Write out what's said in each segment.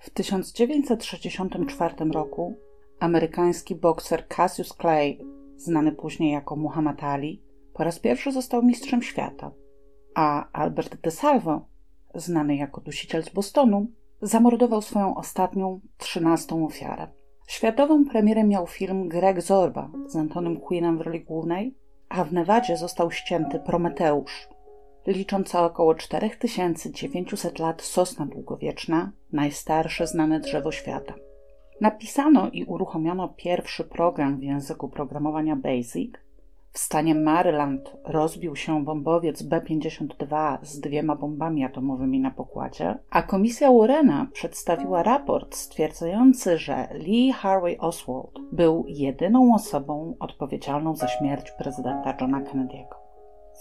W 1964 roku amerykański bokser Cassius Clay, znany później jako Muhammad Ali, po raz pierwszy został mistrzem świata, a Albert DeSalvo, znany jako dusiciel z Bostonu, zamordował swoją ostatnią, trzynastą ofiarę. Światową premierę miał film Greg Zorba z Antonym Queenem w roli głównej, a w Nevadzie został ścięty Prometeusz, licząca około 4900 lat sosna długowieczna, najstarsze znane drzewo świata. Napisano i uruchomiono pierwszy program w języku programowania BASIC. W stanie Maryland rozbił się bombowiec B-52 z dwiema bombami atomowymi na pokładzie, a komisja Warrena przedstawiła raport stwierdzający, że Lee Harvey Oswald był jedyną osobą odpowiedzialną za śmierć prezydenta Johna Kennedy'ego.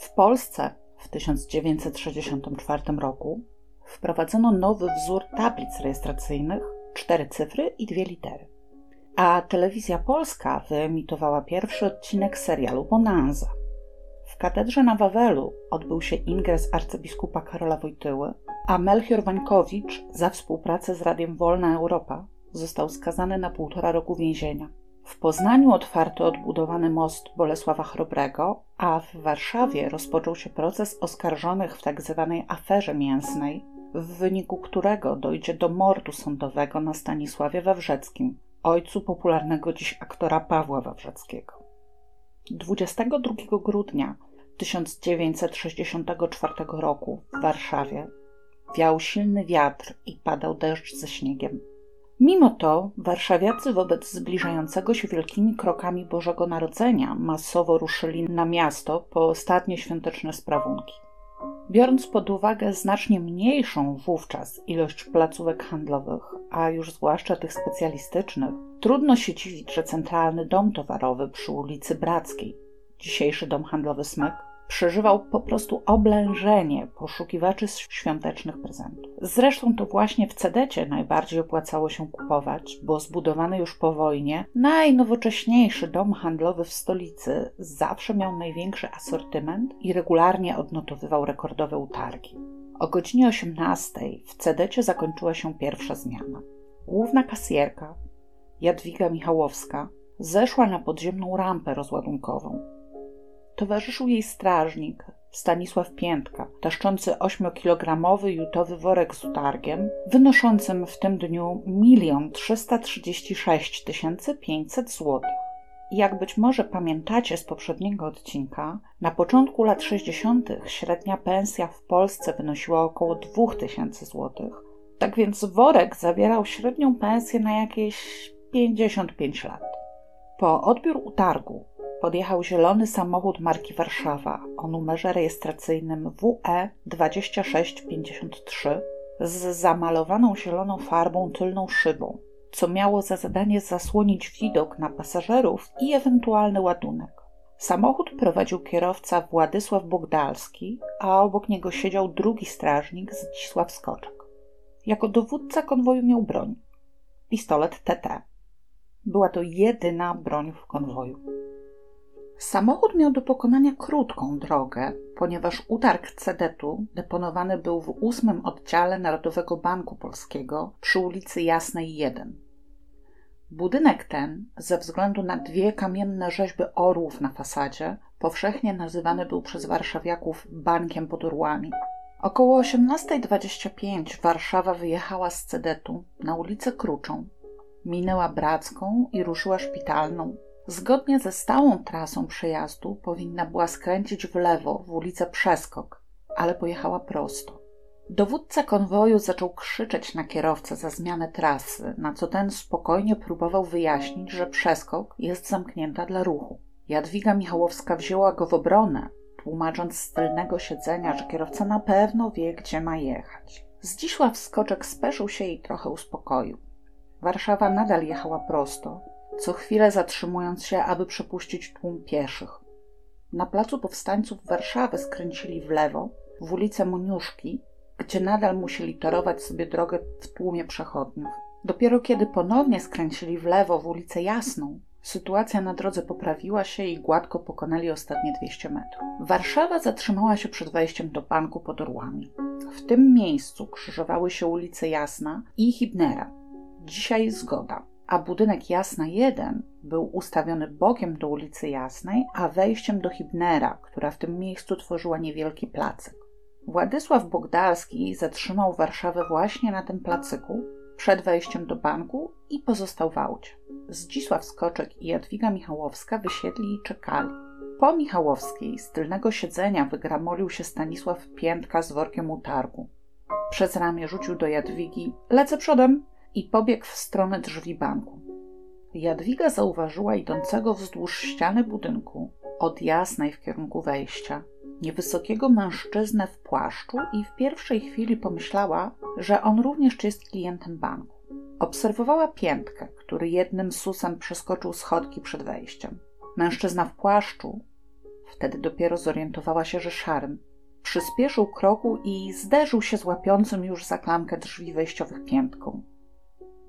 W Polsce w 1964 roku wprowadzono nowy wzór tablic rejestracyjnych, cztery cyfry i dwie litery. A telewizja polska wyemitowała pierwszy odcinek serialu Bonanza. W katedrze na Wawelu odbył się ingres arcybiskupa Karola Wojtyły, a Melchior Wańkowicz za współpracę z Radiem Wolna Europa został skazany na półtora roku więzienia. W Poznaniu otwarto odbudowany most Bolesława Chrobrego, a w Warszawie rozpoczął się proces oskarżonych w tzw. Tak aferze mięsnej, w wyniku którego dojdzie do mordu sądowego na Stanisławie Wawrzeckim, ojcu popularnego dziś aktora Pawła Wawrzeckiego. 22 grudnia 1964 roku w Warszawie wiał silny wiatr i padał deszcz ze śniegiem. Mimo to warszawiacy wobec zbliżającego się wielkimi krokami Bożego Narodzenia masowo ruszyli na miasto po ostatnie świąteczne sprawunki. Biorąc pod uwagę znacznie mniejszą wówczas ilość placówek handlowych, a już zwłaszcza tych specjalistycznych, trudno się dziwić, że centralny dom towarowy przy ulicy Brackiej, dzisiejszy dom handlowy Smyk, przeżywał po prostu oblężenie poszukiwaczy świątecznych prezentów. Zresztą to właśnie w Cedecie najbardziej opłacało się kupować, bo zbudowany już po wojnie, najnowocześniejszy dom handlowy w stolicy zawsze miał największy asortyment i regularnie odnotowywał rekordowe utargi. O godzinie 18 w Cedecie zakończyła się pierwsza zmiana. Główna kasjerka, Jadwiga Michałowska, zeszła na podziemną rampę rozładunkową Towarzyszył jej strażnik, Stanisław Piętka, taszczący 8-kilogramowy jutowy worek z utargiem, wynoszącym w tym dniu 1 336 500 zł. Jak być może pamiętacie z poprzedniego odcinka, na początku lat 60. średnia pensja w Polsce wynosiła około 2000 zł. Tak więc worek zawierał średnią pensję na jakieś 55 lat. Po odbiór utargu podjechał zielony samochód marki Warszawa o numerze rejestracyjnym WE 2653 z zamalowaną zieloną farbą tylną szybą, co miało za zadanie zasłonić widok na pasażerów i ewentualny ładunek. Samochód prowadził kierowca Władysław Bogdalski, a obok niego siedział drugi strażnik Zdzisław Skoczek. Jako dowódca konwoju miał broń pistolet TT. Była to jedyna broń w konwoju. Samochód miał do pokonania krótką drogę, ponieważ utarg Cedetu deponowany był w ósmym oddziale Narodowego Banku Polskiego przy ulicy Jasnej 1. Budynek ten, ze względu na dwie kamienne rzeźby orłów na fasadzie, powszechnie nazywany był przez warszawiaków bankiem pod orłami. Około 18.25 Warszawa wyjechała z Cedetu na ulicę Kruczą, minęła Bracką i ruszyła Szpitalną, Zgodnie ze stałą trasą przejazdu powinna była skręcić w lewo w ulicę Przeskok, ale pojechała prosto. Dowódca konwoju zaczął krzyczeć na kierowcę za zmianę trasy, na co ten spokojnie próbował wyjaśnić, że przeskok jest zamknięta dla ruchu. Jadwiga Michałowska wzięła go w obronę, tłumacząc z tylnego siedzenia, że kierowca na pewno wie, gdzie ma jechać. Zdzisław Skoczek speszył się i trochę uspokoił. Warszawa nadal jechała prosto, co chwilę zatrzymując się, aby przepuścić tłum pieszych. Na placu powstańców Warszawy skręcili w lewo, w ulicę Moniuszki, gdzie nadal musieli torować sobie drogę w tłumie przechodniów. Dopiero kiedy ponownie skręcili w lewo w ulicę Jasną, Sytuacja na drodze poprawiła się i gładko pokonali ostatnie 200 metrów. Warszawa zatrzymała się przed wejściem do banku pod Orłami. W tym miejscu krzyżowały się ulice Jasna i Hibnera. Dzisiaj zgoda, a budynek Jasna 1 był ustawiony bokiem do ulicy Jasnej, a wejściem do Hibnera, która w tym miejscu tworzyła niewielki placek. Władysław Bogdalski zatrzymał Warszawę właśnie na tym placyku, przed wejściem do banku i pozostał w aucie. Zdzisław Skoczek i Jadwiga Michałowska wysiedli i czekali. Po Michałowskiej z tylnego siedzenia wygramolił się Stanisław Piętka z workiem utargu. Przez ramię rzucił do Jadwigi lecę przodem i pobiegł w stronę drzwi banku. Jadwiga zauważyła idącego wzdłuż ściany budynku, od jasnej w kierunku wejścia, niewysokiego mężczyznę w płaszczu i w pierwszej chwili pomyślała, że on również jest klientem banku. Obserwowała piętkę, który jednym susem przeskoczył schodki przed wejściem. Mężczyzna w płaszczu, wtedy dopiero zorientowała się, że szarym, przyspieszył kroku i zderzył się z łapiącym już za klamkę drzwi wejściowych piętką.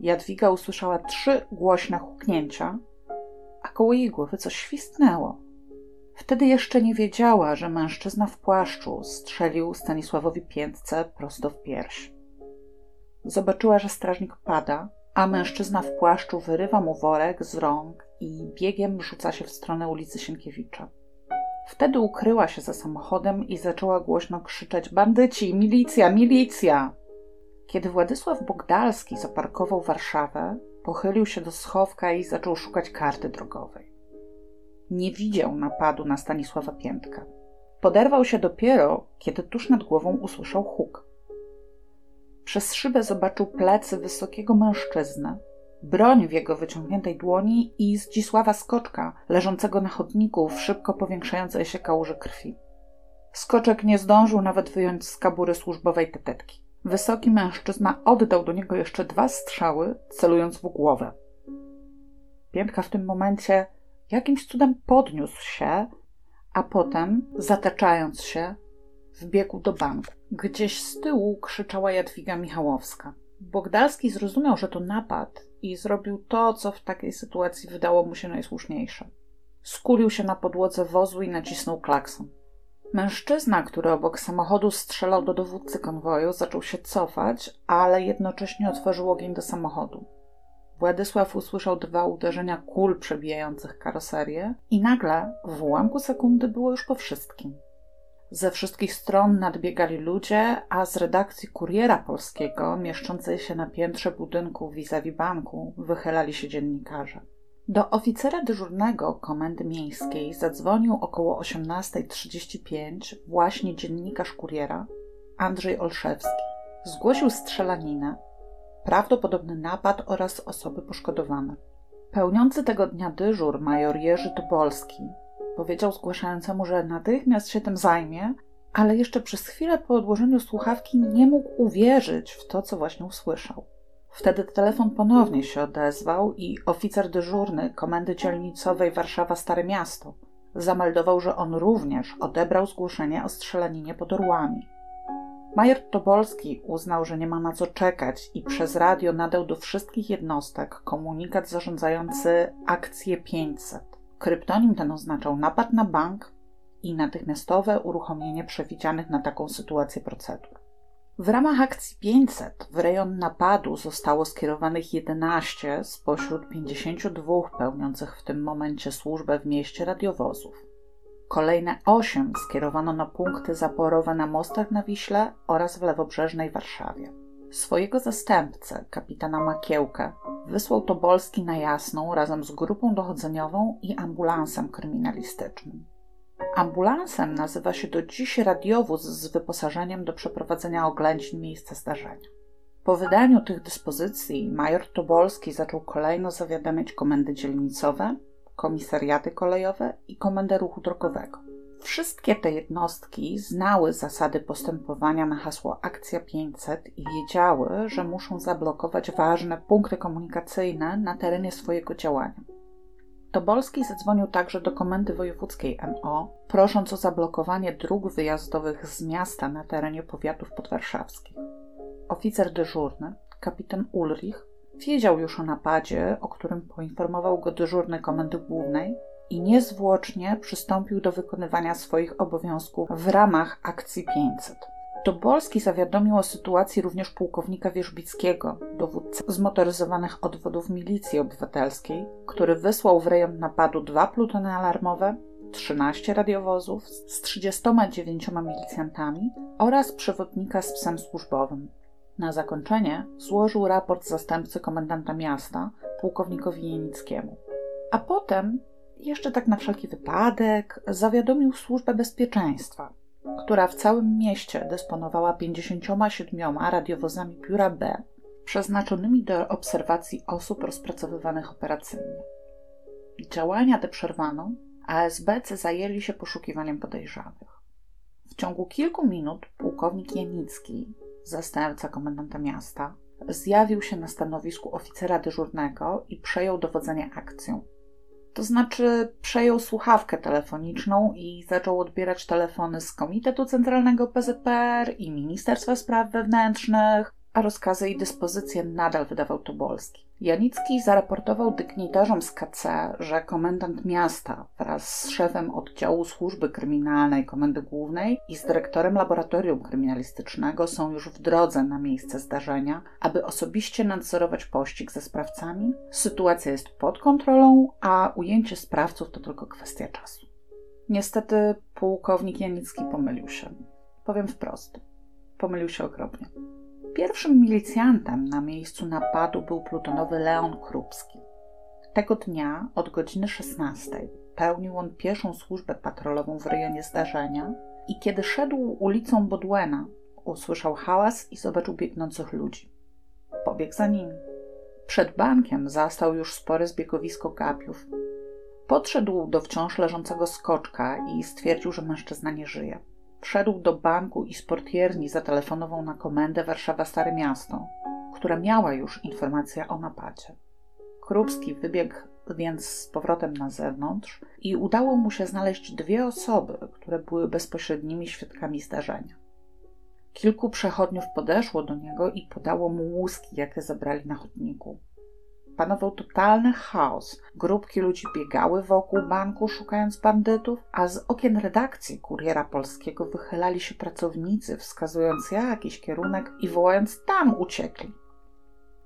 Jadwiga usłyszała trzy głośne huknięcia, a koło jej głowy coś świstnęło. Wtedy jeszcze nie wiedziała, że mężczyzna w płaszczu strzelił Stanisławowi piętce prosto w pierś. Zobaczyła, że strażnik pada, a mężczyzna w płaszczu wyrywa mu worek z rąk i biegiem rzuca się w stronę ulicy Sienkiewicza. Wtedy ukryła się za samochodem i zaczęła głośno krzyczeć: Bandyci, milicja, milicja! Kiedy Władysław Bogdalski zaparkował Warszawę, pochylił się do schowka i zaczął szukać karty drogowej. Nie widział napadu na Stanisława Piętka. Poderwał się dopiero, kiedy tuż nad głową usłyszał huk. Przez szybę zobaczył plecy wysokiego mężczyzny, broń w jego wyciągniętej dłoni i Zdzisława Skoczka, leżącego na chodniku w szybko powiększającej się kałuży krwi. Skoczek nie zdążył nawet wyjąć z kabury służbowej tetetki. Wysoki mężczyzna oddał do niego jeszcze dwa strzały, celując w głowę. Piętka w tym momencie jakimś cudem podniósł się, a potem, zataczając się, wbiegł do banku. Gdzieś z tyłu krzyczała Jadwiga Michałowska. Bogdalski zrozumiał, że to napad i zrobił to, co w takiej sytuacji wydało mu się najsłuszniejsze. Skulił się na podłodze wozu i nacisnął klakson. Mężczyzna, który obok samochodu strzelał do dowódcy konwoju, zaczął się cofać, ale jednocześnie otworzył ogień do samochodu. Władysław usłyszał dwa uderzenia kul przebijających karoserię i nagle, w ułamku sekundy, było już po wszystkim. Ze wszystkich stron nadbiegali ludzie, a z redakcji Kuriera Polskiego, mieszczącej się na piętrze budynku vis-a-vis banku, wychylali się dziennikarze. Do oficera dyżurnego Komendy Miejskiej zadzwonił około 18.35 właśnie dziennikarz Kuriera, Andrzej Olszewski. Zgłosił strzelaninę, prawdopodobny napad oraz osoby poszkodowane. Pełniący tego dnia dyżur major Jerzy Tobolski powiedział zgłaszającemu, że natychmiast się tym zajmie, ale jeszcze przez chwilę po odłożeniu słuchawki nie mógł uwierzyć w to, co właśnie usłyszał. Wtedy telefon ponownie się odezwał i oficer dyżurny Komendy Dzielnicowej Warszawa Stare Miasto zameldował, że on również odebrał zgłoszenie o strzelaninie pod orłami. Major Tobolski uznał, że nie ma na co czekać i przez radio nadał do wszystkich jednostek komunikat zarządzający akcję 500. Kryptonim ten oznaczał napad na bank i natychmiastowe uruchomienie przewidzianych na taką sytuację procedur. W ramach akcji 500 w rejon napadu zostało skierowanych 11 spośród 52 pełniących w tym momencie służbę w mieście radiowozów. Kolejne 8 skierowano na punkty zaporowe na mostach na Wiśle oraz w lewobrzeżnej Warszawie. Swojego zastępcę, kapitana Makiełkę, wysłał Tobolski na Jasną razem z grupą dochodzeniową i ambulansem kryminalistycznym. Ambulansem nazywa się do dziś radiowóz z wyposażeniem do przeprowadzenia oględzin miejsca zdarzenia. Po wydaniu tych dyspozycji major Tobolski zaczął kolejno zawiadamiać komendy dzielnicowe, komisariaty kolejowe i komendę ruchu drogowego. Wszystkie te jednostki znały zasady postępowania na hasło Akcja 500 i wiedziały, że muszą zablokować ważne punkty komunikacyjne na terenie swojego działania. Tobolski zadzwonił także do Komendy Wojewódzkiej MO, prosząc o zablokowanie dróg wyjazdowych z miasta na terenie powiatów podwarszawskich. Oficer dyżurny, kapitan Ulrich, wiedział już o napadzie, o którym poinformował go dyżurny komendy głównej i niezwłocznie przystąpił do wykonywania swoich obowiązków w ramach akcji 500. Tobolski zawiadomił o sytuacji również pułkownika Wierzbickiego, dowódcę zmotoryzowanych odwodów milicji obywatelskiej, który wysłał w rejon napadu dwa plutony alarmowe, 13 radiowozów z 39 milicjantami oraz przewodnika z psem służbowym. Na zakończenie złożył raport zastępcy komendanta miasta, pułkownikowi Jenickiemu. A potem, jeszcze tak na wszelki wypadek, zawiadomił służbę bezpieczeństwa, która w całym mieście dysponowała 57 radiowozami pióra B, przeznaczonymi do obserwacji osób rozpracowywanych operacyjnie. Działania te przerwano, a SBC zajęli się poszukiwaniem podejrzanych. W ciągu kilku minut pułkownik Janicki, zastępca komendanta miasta, zjawił się na stanowisku oficera dyżurnego i przejął dowodzenie akcją. To znaczy, przejął słuchawkę telefoniczną i zaczął odbierać telefony z Komitetu Centralnego PZPR i Ministerstwa Spraw Wewnętrznych, a rozkazy i dyspozycje nadal wydawał Tobolski. Janicki zaraportował dygnitarzom z KC, że komendant miasta wraz z szefem oddziału służby kryminalnej Komendy Głównej i z dyrektorem laboratorium kryminalistycznego są już w drodze na miejsce zdarzenia, aby osobiście nadzorować pościg ze sprawcami. Sytuacja jest pod kontrolą, a ujęcie sprawców to tylko kwestia czasu. Niestety pułkownik Janicki pomylił się. Powiem wprost. Pomylił się okropnie. Pierwszym milicjantem na miejscu napadu był plutonowy Leon Krupski. Tego dnia od godziny 16 pełnił on pieszą służbę patrolową w rejonie zdarzenia i kiedy szedł ulicą Bodłena, usłyszał hałas i zobaczył biegnących ludzi. Pobiegł za nimi. Przed bankiem zastał już spore zbiegowisko gapiów. Podszedł do wciąż leżącego skoczka i stwierdził, że mężczyzna nie żyje. Wszedł do banku i z portierni zatelefonował na komendę Warszawa Stare Miasto, która miała już informację o napadzie. Krupski wybiegł więc z powrotem na zewnątrz i udało mu się znaleźć dwie osoby, które były bezpośrednimi świadkami zdarzenia. Kilku przechodniów podeszło do niego i podało mu łuski, jakie zabrali na chodniku panował totalny chaos. Grupki ludzi biegały wokół banku, szukając bandytów, a z okien redakcji Kuriera Polskiego wychylali się pracownicy, wskazując jakiś kierunek i wołając tam uciekli.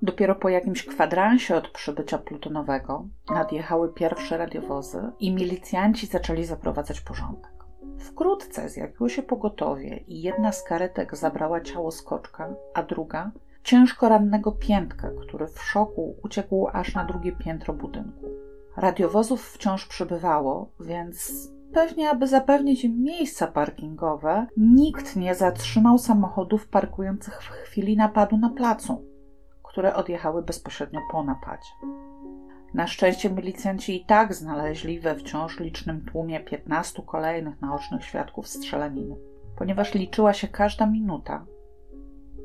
Dopiero po jakimś kwadransie od przybycia plutonowego nadjechały pierwsze radiowozy i milicjanci zaczęli zaprowadzać porządek. Wkrótce zjawiło się pogotowie i jedna z karetek zabrała ciało skoczka, a druga ciężko rannego piętka, który w szoku uciekł aż na drugie piętro budynku. Radiowozów wciąż przybywało, więc pewnie aby zapewnić im miejsca parkingowe, nikt nie zatrzymał samochodów parkujących w chwili napadu na placu, które odjechały bezpośrednio po napadzie. Na szczęście milicjanci i tak znaleźli we wciąż licznym tłumie 15 kolejnych naocznych świadków strzelaniny. Ponieważ liczyła się każda minuta,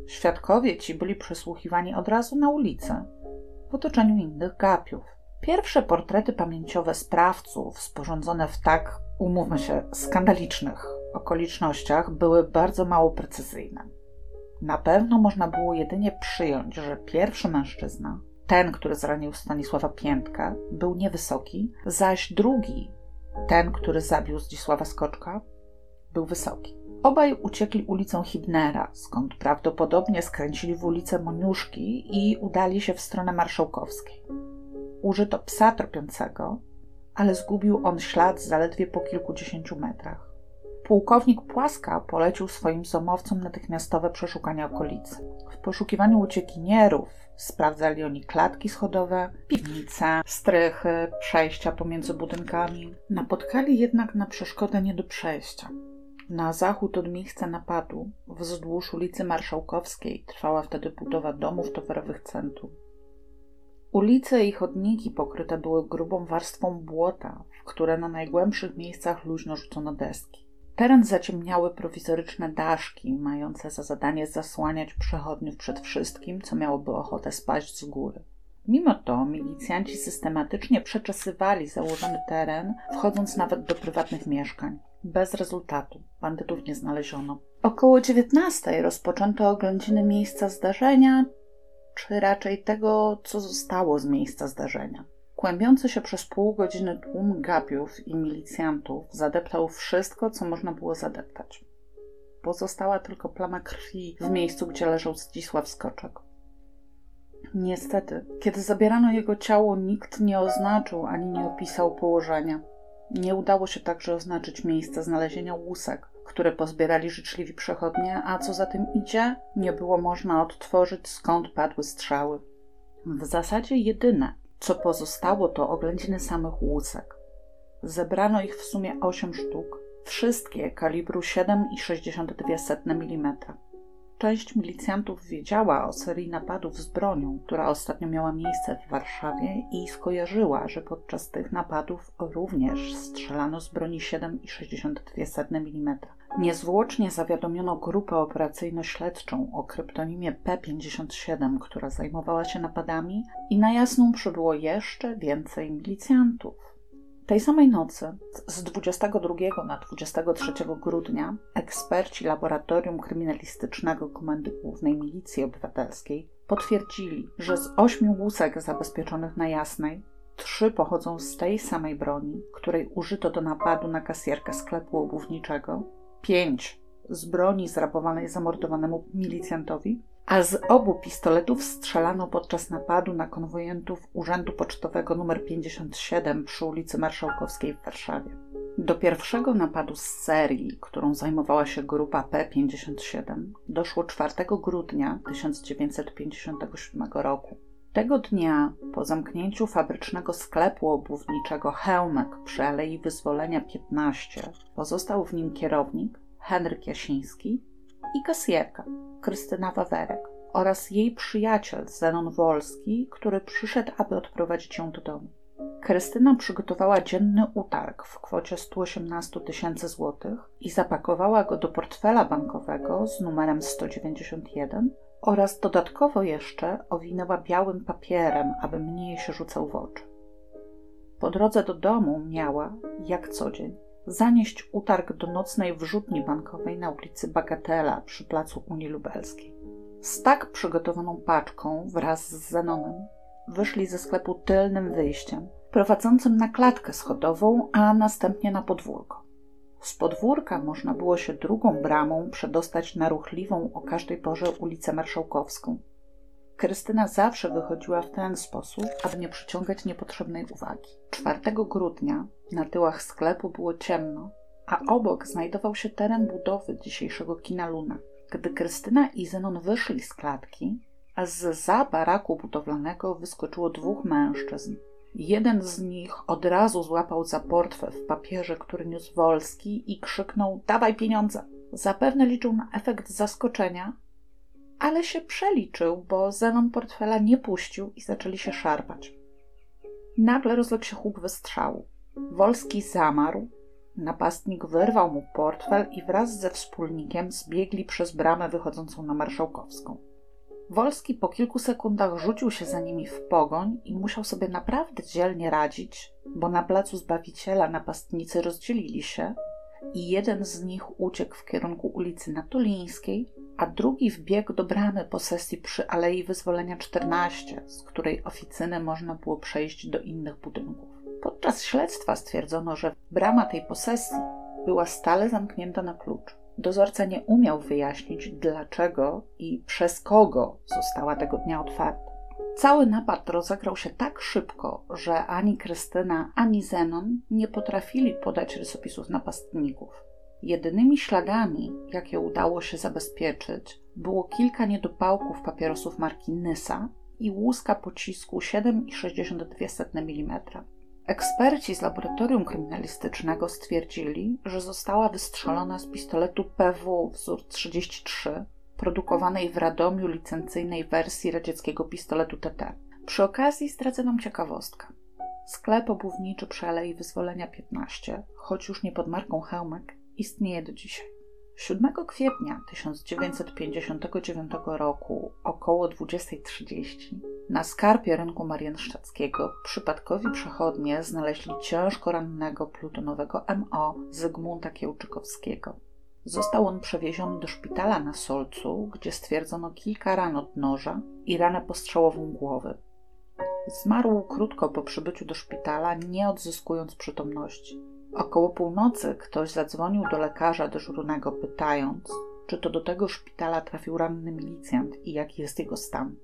Świadkowie ci byli przesłuchiwani od razu na ulicy, w otoczeniu innych gapiów. Pierwsze portrety pamięciowe sprawców, sporządzone w tak, umówmy się, skandalicznych okolicznościach, były bardzo mało precyzyjne. Na pewno można było jedynie przyjąć, że pierwszy mężczyzna, ten, który zranił Stanisława Piętkę, był niewysoki, zaś drugi, ten, który zabił Zdzisława Skoczka, był wysoki. Obaj uciekli ulicą Hibnera, skąd prawdopodobnie skręcili w ulicę Moniuszki i udali się w stronę Marszałkowskiej. Użyto psa tropiącego, ale zgubił on ślad zaledwie po kilkudziesięciu metrach. Pułkownik Płaska polecił swoim zomowcom natychmiastowe przeszukanie okolicy. W poszukiwaniu uciekinierów sprawdzali oni klatki schodowe, piwnice, strychy, przejścia pomiędzy budynkami. Napotkali jednak na przeszkodę nie do przejścia. Na zachód od miejsca napadu, wzdłuż ulicy Marszałkowskiej, trwała wtedy budowa domów towarowych centrum. Ulice i chodniki pokryte były grubą warstwą błota, w które na najgłębszych miejscach luźno rzucono deski. Teren zaciemniały prowizoryczne daszki, mające za zadanie zasłaniać przechodniów przed wszystkim, co miałoby ochotę spaść z góry. Mimo to milicjanci systematycznie przeczesywali założony teren, wchodząc nawet do prywatnych mieszkań. Bez rezultatu. Bandytów nie znaleziono. Około dziewiętnastej rozpoczęto oględziny miejsca zdarzenia, czy raczej tego, co zostało z miejsca zdarzenia. Kłębiący się przez pół godziny tłum gapiów i milicjantów zadeptał wszystko, co można było zadeptać. Pozostała tylko plama krwi w miejscu, gdzie leżał Zdzisław Skoczek. Niestety, kiedy zabierano jego ciało, nikt nie oznaczył ani nie opisał położenia. Nie udało się także oznaczyć miejsca znalezienia łusek, które pozbierali życzliwi przechodnie, a co za tym idzie, nie było można odtworzyć skąd padły strzały. W zasadzie jedyne, co pozostało, to oględziny samych łusek. Zebrano ich w sumie 8 sztuk, wszystkie kalibru 7,62 mm. Część milicjantów wiedziała o serii napadów z bronią, która ostatnio miała miejsce w Warszawie i skojarzyła, że podczas tych napadów również strzelano z broni 7,62 mm. Niezwłocznie zawiadomiono grupę operacyjno-śledczą o kryptonimie P-57, która zajmowała się napadami i na jasną przybyło jeszcze więcej milicjantów. Tej samej nocy, z 22 na 23 grudnia, eksperci Laboratorium Kryminalistycznego Komendy Głównej Milicji Obywatelskiej potwierdzili, że z ośmiu łusek zabezpieczonych na Jasnej, trzy pochodzą z tej samej broni, której użyto do napadu na kasjerkę sklepu obuwniczego, pięć z broni zrabowanej zamordowanemu milicjantowi, a z obu pistoletów strzelano podczas napadu na konwojentów Urzędu Pocztowego nr 57 przy ulicy Marszałkowskiej w Warszawie. Do pierwszego napadu z serii, którą zajmowała się grupa P-57, doszło 4 grudnia 1957 roku. Tego dnia, po zamknięciu fabrycznego sklepu obuwniczego Hełmek przy Alei Wyzwolenia 15, pozostał w nim kierownik Henryk Jasiński i kasjerka Krystyna Wawerek oraz jej przyjaciel Zenon Wolski, który przyszedł, aby odprowadzić ją do domu. Krystyna przygotowała dzienny utarg w kwocie 118 tysięcy złotych i zapakowała go do portfela bankowego z numerem 191 oraz dodatkowo jeszcze owinęła białym papierem, aby mniej się rzucał w oczy. Po drodze do domu miała, jak co dzień, zanieść utarg do nocnej wrzutni bankowej na ulicy Bagatela przy placu Unii Lubelskiej. Z tak przygotowaną paczką wraz z Zenonem wyszli ze sklepu tylnym wyjściem, prowadzącym na klatkę schodową, a następnie na podwórko. Z podwórka można było się drugą bramą przedostać na ruchliwą o każdej porze ulicę Marszałkowską. Krystyna zawsze wychodziła w ten sposób, aby nie przyciągać niepotrzebnej uwagi. 4 grudnia na tyłach sklepu było ciemno, a obok znajdował się teren budowy dzisiejszego kina Luna. Gdy Krystyna i Zenon wyszli z klatki, a z za baraku budowlanego wyskoczyło dwóch mężczyzn. Jeden z nich od razu złapał za portfel w papierze, który niósł Wolski i krzyknął: Dawaj pieniądze! Zapewne liczył na efekt zaskoczenia, ale się przeliczył, bo Zenon portfela nie puścił i zaczęli się szarpać. Nagle rozległ się huk wystrzału. Wolski zamarł, napastnik wyrwał mu portfel i wraz ze wspólnikiem zbiegli przez bramę wychodzącą na Marszałkowską. Wolski po kilku sekundach rzucił się za nimi w pogoń i musiał sobie naprawdę dzielnie radzić, bo na placu Zbawiciela napastnicy rozdzielili się i jeden z nich uciekł w kierunku ulicy Natulińskiej, a drugi wbiegł do bramy posesji przy Alei Wyzwolenia 14, z której oficyny można było przejść do innych budynków. Podczas śledztwa stwierdzono, że brama tej posesji była stale zamknięta na klucz. Dozorca nie umiał wyjaśnić, dlaczego i przez kogo została tego dnia otwarta. Cały napad rozegrał się tak szybko, że ani Krystyna, ani Zenon nie potrafili podać rysopisów napastników. Jedynymi śladami, jakie udało się zabezpieczyć, było kilka niedopałków papierosów marki Nysa i łuska pocisku 7,62 mm. Eksperci z laboratorium kryminalistycznego stwierdzili, że została wystrzelona z pistoletu PW wzór 33, produkowanej w Radomiu licencyjnej wersji radzieckiego pistoletu TT. Przy okazji zdradzę Wam ciekawostkę. Sklep obuwniczy przy Alei Wyzwolenia 15, choć już nie pod marką Hełmek, istnieje do dzisiaj. 7 kwietnia 1959 roku około 20.30 na skarpie rynku mariensztackiego przypadkowi przechodnie znaleźli ciężko rannego plutonowego MO Zygmunta Kiełczykowskiego. Został on przewieziony do szpitala na Solcu, gdzie stwierdzono kilka ran od noża i ranę postrzałową głowy. Zmarł krótko po przybyciu do szpitala, nie odzyskując przytomności. Około północy ktoś zadzwonił do lekarza dyżurnego, pytając, czy to do tego szpitala trafił ranny milicjant i jaki jest jego stan.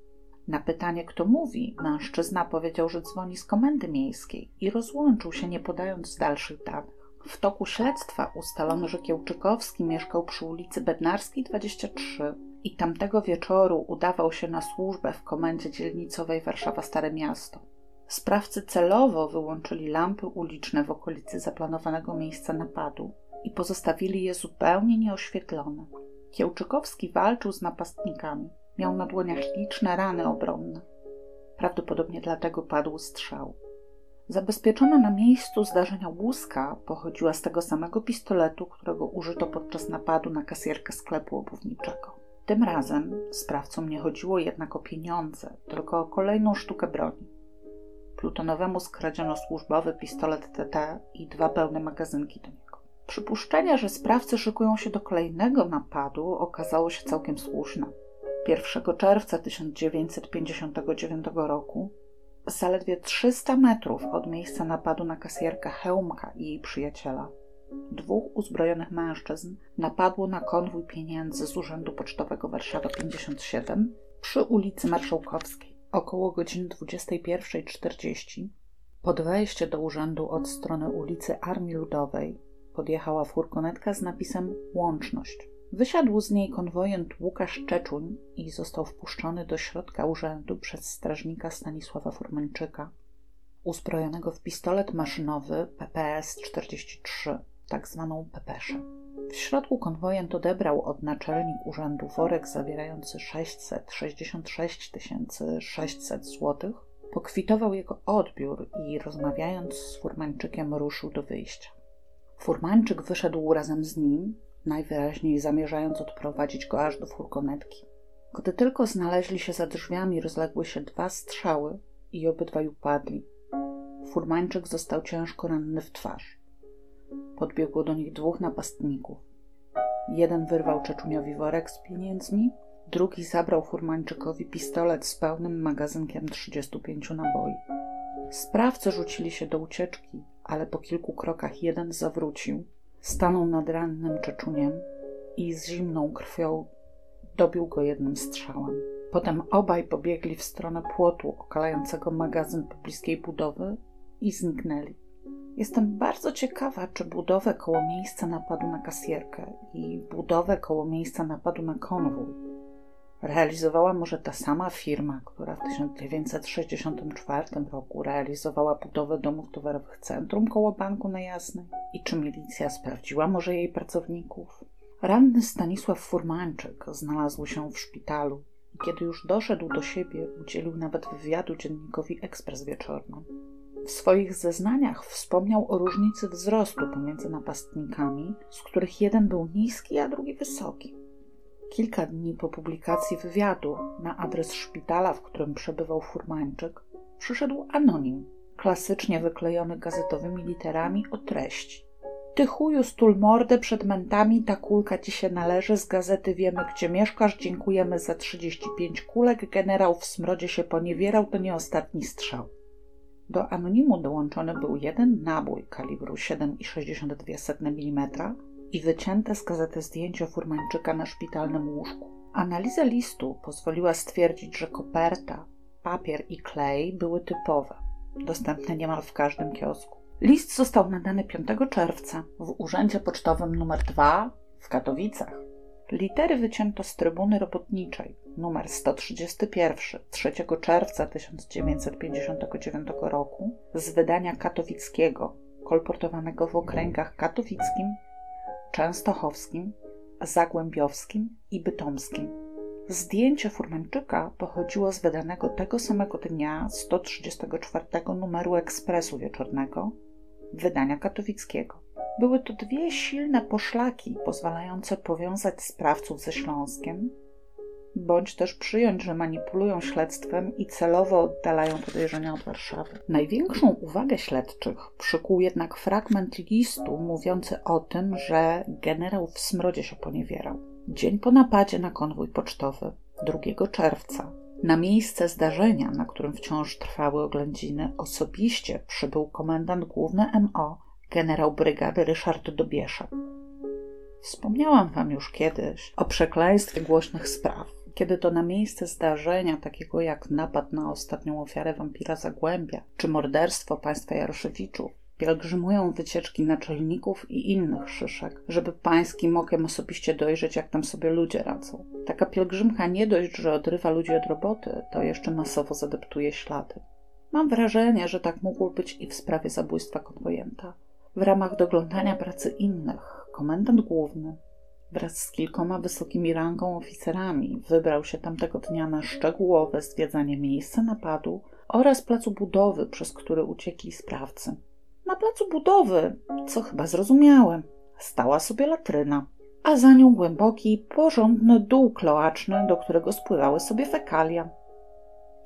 Na pytanie, kto mówi, mężczyzna powiedział, że dzwoni z komendy miejskiej i rozłączył się, nie podając dalszych danych. W toku śledztwa ustalono, że Kiełczykowski mieszkał przy ulicy Bednarskiej 23 i tamtego wieczoru udawał się na służbę w komendzie dzielnicowej Warszawa Stare Miasto. Sprawcy celowo wyłączyli lampy uliczne w okolicy zaplanowanego miejsca napadu i pozostawili je zupełnie nieoświetlone. Kiełczykowski walczył z napastnikami. Miał na dłoniach liczne rany obronne. Prawdopodobnie dlatego padł strzał. Zabezpieczona na miejscu zdarzenia łuska pochodziła z tego samego pistoletu, którego użyto podczas napadu na kasjerkę sklepu obuwniczego. Tym razem sprawcom nie chodziło jednak o pieniądze, tylko o kolejną sztukę broni. Plutonowemu skradziono służbowy pistolet TT i dwa pełne magazynki do niego. Przypuszczenie, że sprawcy szykują się do kolejnego napadu, okazało się całkiem słuszne. 1 czerwca 1959 roku zaledwie 300 metrów od miejsca napadu na kasjerkę Hełmka i jej przyjaciela. Dwóch uzbrojonych mężczyzn napadło na konwój pieniędzy z Urzędu Pocztowego Warszawa 57 przy ulicy Marszałkowskiej. Około godziny 21.40 pod wejście do urzędu od strony ulicy Armii Ludowej podjechała furgonetka z napisem Łączność. Wysiadł z niej konwojent Łukasz Czeczuń i został wpuszczony do środka urzędu przez strażnika Stanisława Furmańczyka, uzbrojonego w pistolet maszynowy PPS-43, tak zwaną pepeszę. W środku konwojent odebrał od naczelnik urzędu worek zawierający 666 600 zł, pokwitował jego odbiór i rozmawiając z Furmańczykiem ruszył do wyjścia. Furmańczyk wyszedł razem z nim, najwyraźniej zamierzając odprowadzić go aż do furgonetki. Gdy tylko znaleźli się za drzwiami, rozległy się dwa strzały i obydwaj upadli. Furmańczyk został ciężko ranny w twarz. Podbiegło do nich dwóch napastników. Jeden wyrwał Czeczuniowi worek z pieniędzmi, drugi zabrał Furmańczykowi pistolet z pełnym magazynkiem 35 naboi. Sprawcy rzucili się do ucieczki, ale po kilku krokach jeden zawrócił, stanął nad rannym Czeczuniem i z zimną krwią dobił go jednym strzałem. Potem obaj pobiegli w stronę płotu okalającego magazyn pobliskiej budowy i zniknęli. Jestem bardzo ciekawa, czy budowę koło miejsca napadu na kasjerkę i budowę koło miejsca napadu na konwój realizowała może ta sama firma, która w 1964 roku realizowała budowę domów towarowych Centrum koło Banku na Jasnej? I czy milicja sprawdziła może jej pracowników? Ranny Stanisław Furmańczyk znalazł się w szpitalu i kiedy już doszedł do siebie, udzielił nawet wywiadu dziennikowi Ekspres Wieczorny. W swoich zeznaniach wspomniał o różnicy wzrostu pomiędzy napastnikami, z których jeden był niski, a drugi wysoki. Kilka dni po publikacji wywiadu na adres szpitala, w którym przebywał Furmańczyk, przyszedł anonim, klasycznie wyklejony gazetowymi literami o treści. Ty chuju stul mordę przed mentami, ta kulka ci się należy, z gazety wiemy gdzie mieszkasz, dziękujemy za 35 kulek, generał w smrodzie się poniewierał, to nie ostatni strzał. Do anonimu dołączony był jeden nabój kalibru 7,62 mm i wycięte z gazety zdjęcie Furmańczyka na szpitalnym łóżku. Analiza listu pozwoliła stwierdzić, że koperta, papier i klej były typowe, dostępne niemal w każdym kiosku. List został nadany 5 czerwca w Urzędzie Pocztowym nr 2 w Katowicach. Litery wycięto z trybuny robotniczej numer 131 3 czerwca 1959 roku z wydania katowickiego, kolportowanego w okręgach katowickim, częstochowskim, zagłębiowskim i bytomskim. Zdjęcie Furmańczyka pochodziło z wydanego tego samego dnia 134 numeru Ekspresu Wieczornego, wydania katowickiego. Były to dwie silne poszlaki pozwalające powiązać sprawców ze Śląskiem, bądź też przyjąć, że manipulują śledztwem i celowo oddalają podejrzenia od Warszawy. Największą uwagę śledczych przykuł jednak fragment listu mówiący o tym, że generał w smrodzie się poniewierał. Dzień po napadzie na konwój pocztowy, 2 czerwca, na miejsce zdarzenia, na którym wciąż trwały oględziny, osobiście przybył komendant główny MO, generał brygady Ryszard Dobieszek. Wspomniałam wam już kiedyś o przekleństwie głośnych spraw, kiedy to na miejsce zdarzenia, takiego jak napad na ostatnią ofiarę wampira Zagłębia, czy morderstwo państwa Jaroszewiczów, pielgrzymują wycieczki naczelników i innych szyszek, żeby pańskim okiem osobiście dojrzeć, jak tam sobie ludzie radzą. Taka pielgrzymka nie dość, że odrywa ludzi od roboty, to jeszcze masowo zadeptuje ślady. Mam wrażenie, że tak mogło być i w sprawie zabójstwa konwojenta. W ramach doglądania pracy innych, komendant główny wraz z kilkoma wysokimi rangą oficerami wybrał się tamtego dnia na szczegółowe zwiedzanie miejsca napadu oraz placu budowy, przez który uciekli sprawcy. Na placu budowy, co chyba zrozumiałem, stała sobie latryna, a za nią głęboki, porządny dół kloaczny, do którego spływały sobie fekalia.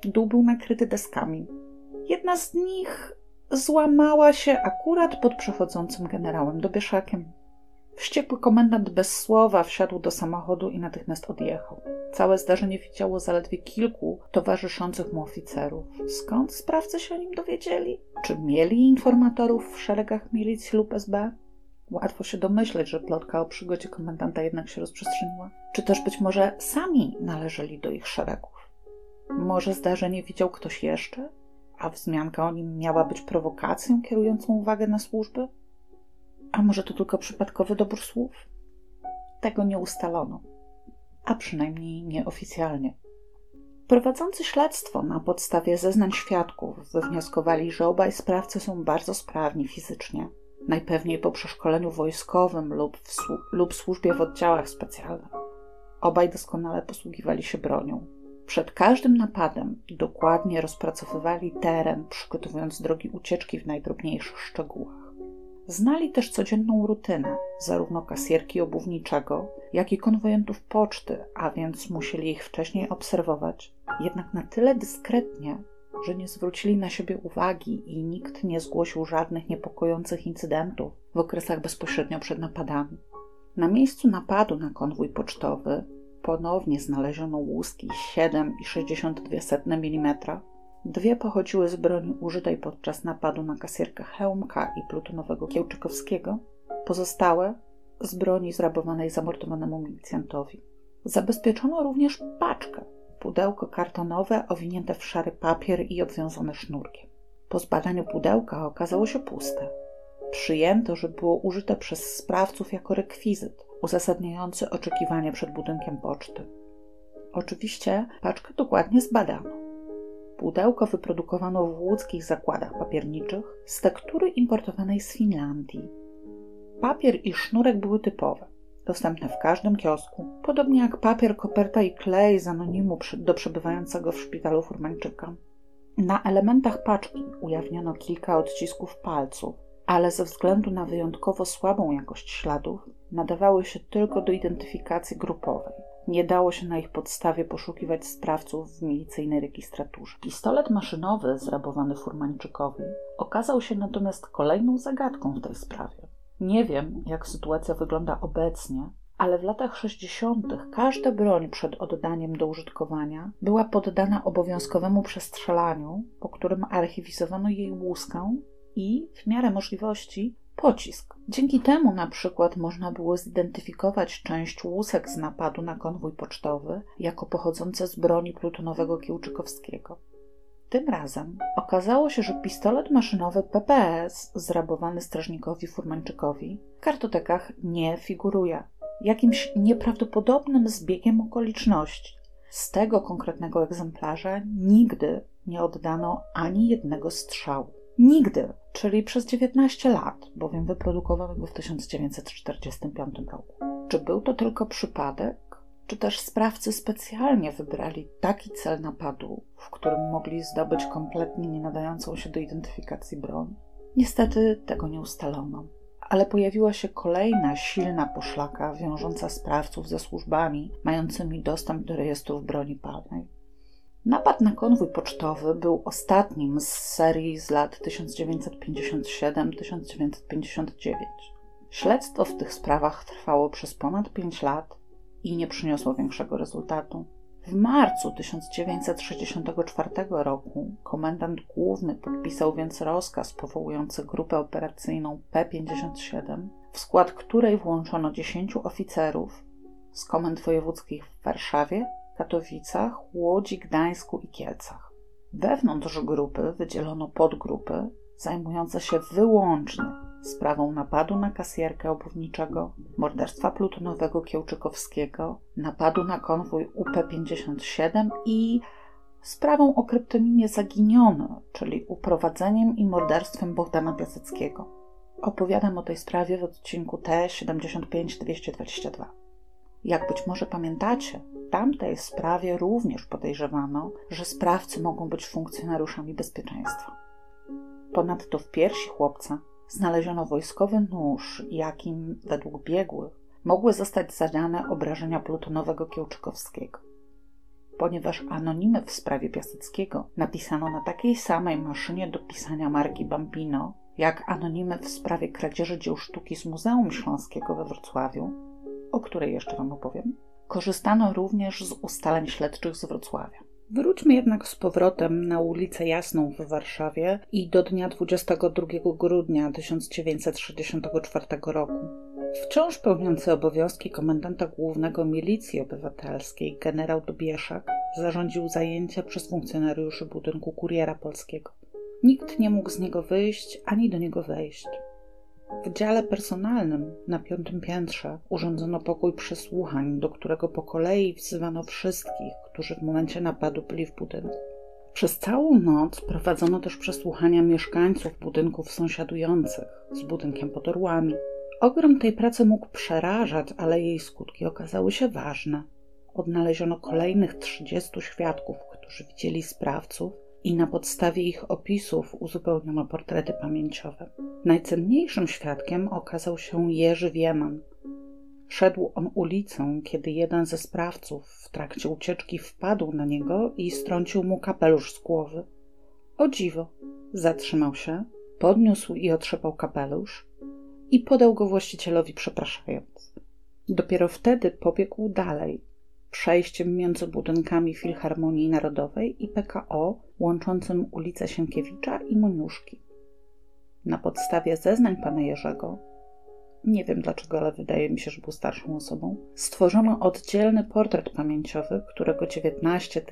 Dół był nakryty deskami. Jedna z nich złamała się akurat pod przechodzącym generałem Dobieszakiem. Wściekły komendant bez słowa wsiadł do samochodu i natychmiast odjechał. Całe zdarzenie widziało zaledwie kilku towarzyszących mu oficerów. Skąd sprawcy się o nim dowiedzieli? Czy mieli informatorów w szeregach milicji lub SB? Łatwo się domyśleć, że plotka o przygodzie komendanta jednak się rozprzestrzeniła. Czy też być może sami należeli do ich szeregów? Może zdarzenie widział ktoś jeszcze? A wzmianka o nim miała być prowokacją kierującą uwagę na służby? A może to tylko przypadkowy dobór słów? Tego nie ustalono, a przynajmniej nieoficjalnie. Prowadzący śledztwo na podstawie zeznań świadków wywnioskowali, że obaj sprawcy są bardzo sprawni fizycznie, najpewniej po przeszkoleniu wojskowym lub, w lub służbie w oddziałach specjalnych. Obaj doskonale posługiwali się bronią. Przed każdym napadem dokładnie rozpracowywali teren, przygotowując drogi ucieczki w najdrobniejszych szczegółach. Znali też codzienną rutynę, zarówno kasierki obuwniczego, jak i konwojentów poczty, a więc musieli ich wcześniej obserwować, jednak na tyle dyskretnie, że nie zwrócili na siebie uwagi i nikt nie zgłosił żadnych niepokojących incydentów w okresach bezpośrednio przed napadami. Na miejscu napadu na konwój pocztowy ponownie znaleziono łuski 7,62 mm Dwie pochodziły z broni użytej podczas napadu na kasierkę Hełmka i plutonowego Kiełczykowskiego, pozostałe z broni zrabowanej zamordowanemu milicjantowi. Zabezpieczono również paczkę, pudełko kartonowe owinięte w szary papier i obwiązane sznurkiem. Po zbadaniu pudełka okazało się puste. Przyjęto, że było użyte przez sprawców jako rekwizyt uzasadniający oczekiwanie przed budynkiem poczty. Oczywiście paczkę dokładnie zbadano. Pudełko wyprodukowano w łódzkich zakładach papierniczych z tektury importowanej z Finlandii. Papier i sznurek były typowe, dostępne w każdym kiosku, podobnie jak papier, koperta i klej z anonimu do przebywającego w szpitalu Furmańczyka. Na elementach paczki ujawniono kilka odcisków palców, ale ze względu na wyjątkowo słabą jakość śladów nadawały się tylko do identyfikacji grupowej. Nie dało się na ich podstawie poszukiwać sprawców w milicyjnej registraturze. Pistolet maszynowy zrabowany Furmańczykowi okazał się natomiast kolejną zagadką w tej sprawie. Nie wiem, jak sytuacja wygląda obecnie, ale w latach 60. każda broń przed oddaniem do użytkowania była poddana obowiązkowemu przestrzelaniu, po którym archiwizowano jej łuskę i, w miarę możliwości, pocisk. Dzięki temu na przykład można było zidentyfikować część łusek z napadu na konwój pocztowy jako pochodzące z broni plutonowego Kiełczykowskiego. Tym razem okazało się, że pistolet maszynowy PPS zrabowany strażnikowi Furmańczykowi w kartotekach nie figuruje. Jakimś nieprawdopodobnym zbiegiem okoliczności z tego konkretnego egzemplarza nigdy nie oddano ani jednego strzału. Nigdy, czyli przez 19 lat, bowiem wyprodukowano go w 1945 roku. Czy był to tylko przypadek, czy też sprawcy specjalnie wybrali taki cel napadu, w którym mogli zdobyć kompletnie nie nadającą się do identyfikacji broń? Niestety tego nie ustalono. ale pojawiła się kolejna silna poszlaka wiążąca sprawców ze służbami mającymi dostęp do rejestrów broni palnej. Napad na konwój pocztowy był ostatnim z serii z lat 1957-1959. Śledztwo w tych sprawach trwało przez ponad 5 lat i nie przyniosło większego rezultatu. W marcu 1964 roku komendant główny podpisał więc rozkaz powołujący grupę operacyjną P-57, w skład której włączono 10 oficerów z komend wojewódzkich w Warszawie, Katowicach, Łodzi, Gdańsku i Kielcach. Wewnątrz grupy wydzielono podgrupy zajmujące się wyłącznie sprawą napadu na kasjerkę obuwniczego, morderstwa plutonowego Kiełczykowskiego, napadu na konwój UP-57 i sprawą o kryptonimie Zaginiony, czyli uprowadzeniem i morderstwem Bogdana Piaseckiego. Opowiadam o tej sprawie w odcinku T-75-222. Jak być może pamiętacie, w tamtej sprawie również podejrzewano, że sprawcy mogą być funkcjonariuszami bezpieczeństwa. Ponadto w piersi chłopca znaleziono wojskowy nóż, jakim według biegłych mogły zostać zadane obrażenia plutonowego Kiełczykowskiego. Ponieważ anonimy w sprawie Piaseckiego napisano na takiej samej maszynie do pisania marki Bambino, jak anonimy w sprawie kradzieży dzieł sztuki z Muzeum Śląskiego we Wrocławiu, o której jeszcze Wam opowiem, korzystano również z ustaleń śledczych z Wrocławia. Wróćmy jednak z powrotem na ulicę Jasną w Warszawie i do dnia 22 grudnia 1964 roku. Wciąż pełniący obowiązki komendanta głównego milicji obywatelskiej generał Dobieszak zarządził zajęcia przez funkcjonariuszy budynku kuriera polskiego. Nikt nie mógł z niego wyjść ani do niego wejść. W dziale personalnym na piątym piętrze urządzono pokój przesłuchań, do którego po kolei wzywano wszystkich, którzy w momencie napadu byli w budynku. Przez całą noc prowadzono też przesłuchania mieszkańców budynków sąsiadujących z budynkiem pod orłami. Ogrom tej pracy mógł przerażać, ale jej skutki okazały się ważne. Odnaleziono kolejnych 30 świadków, którzy widzieli sprawców i na podstawie ich opisów uzupełniono portrety pamięciowe. Najcenniejszym świadkiem okazał się Jerzy Wieman. Szedł on ulicą, kiedy jeden ze sprawców w trakcie ucieczki wpadł na niego i strącił mu kapelusz z głowy. O dziwo, zatrzymał się, podniósł i otrzepał kapelusz i podał go właścicielowi, przepraszając. Dopiero wtedy pobiegł dalej, przejściem między budynkami Filharmonii Narodowej i PKO łączącym ulicę Sienkiewicza i Moniuszki. Na podstawie zeznań pana Jerzego, nie wiem dlaczego, ale wydaje mi się, że był starszą osobą, stworzono oddzielny portret pamięciowy, którego 19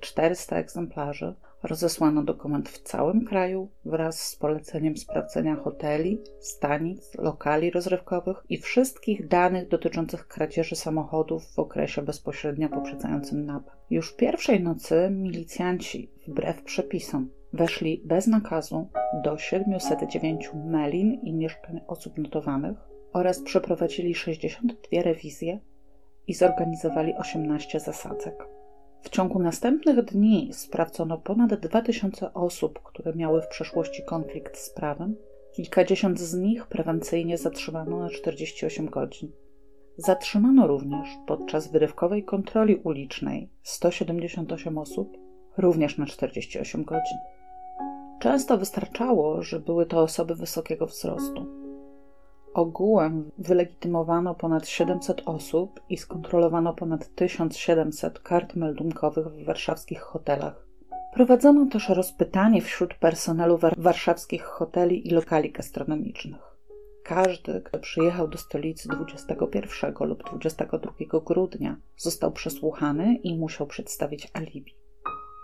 400 egzemplarzy rozesłano dokument w całym kraju wraz z poleceniem sprawdzenia hoteli, stanic, lokali rozrywkowych i wszystkich danych dotyczących kradzieży samochodów w okresie bezpośrednio poprzedzającym napad. Już pierwszej nocy milicjanci, wbrew przepisom, weszli bez nakazu do 709 melin i mieszkań osób notowanych oraz przeprowadzili 62 rewizje i zorganizowali 18 zasadzek. W ciągu następnych dni sprawdzono ponad 2000 osób, które miały w przeszłości konflikt z prawem. Kilkadziesiąt z nich prewencyjnie zatrzymano na 48 godzin. Zatrzymano również podczas wyrywkowej kontroli ulicznej 178 osób, również na 48 godzin. Często wystarczało, że były to osoby wysokiego wzrostu. Ogółem wylegitymowano ponad 700 osób i skontrolowano ponad 1700 kart meldunkowych w warszawskich hotelach. Prowadzono też rozpytanie wśród personelu warszawskich hoteli i lokali gastronomicznych. Każdy, kto przyjechał do stolicy 21 lub 22 grudnia, został przesłuchany i musiał przedstawić alibi.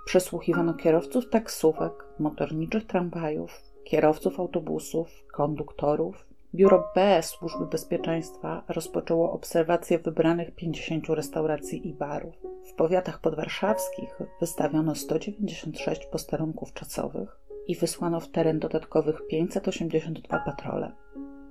Przesłuchiwano kierowców taksówek, motorniczych tramwajów, kierowców autobusów, konduktorów, Biuro B Służby Bezpieczeństwa rozpoczęło obserwację wybranych 50 restauracji i barów. W powiatach podwarszawskich wystawiono 196 posterunków czasowych i wysłano w teren dodatkowych 582 patrole.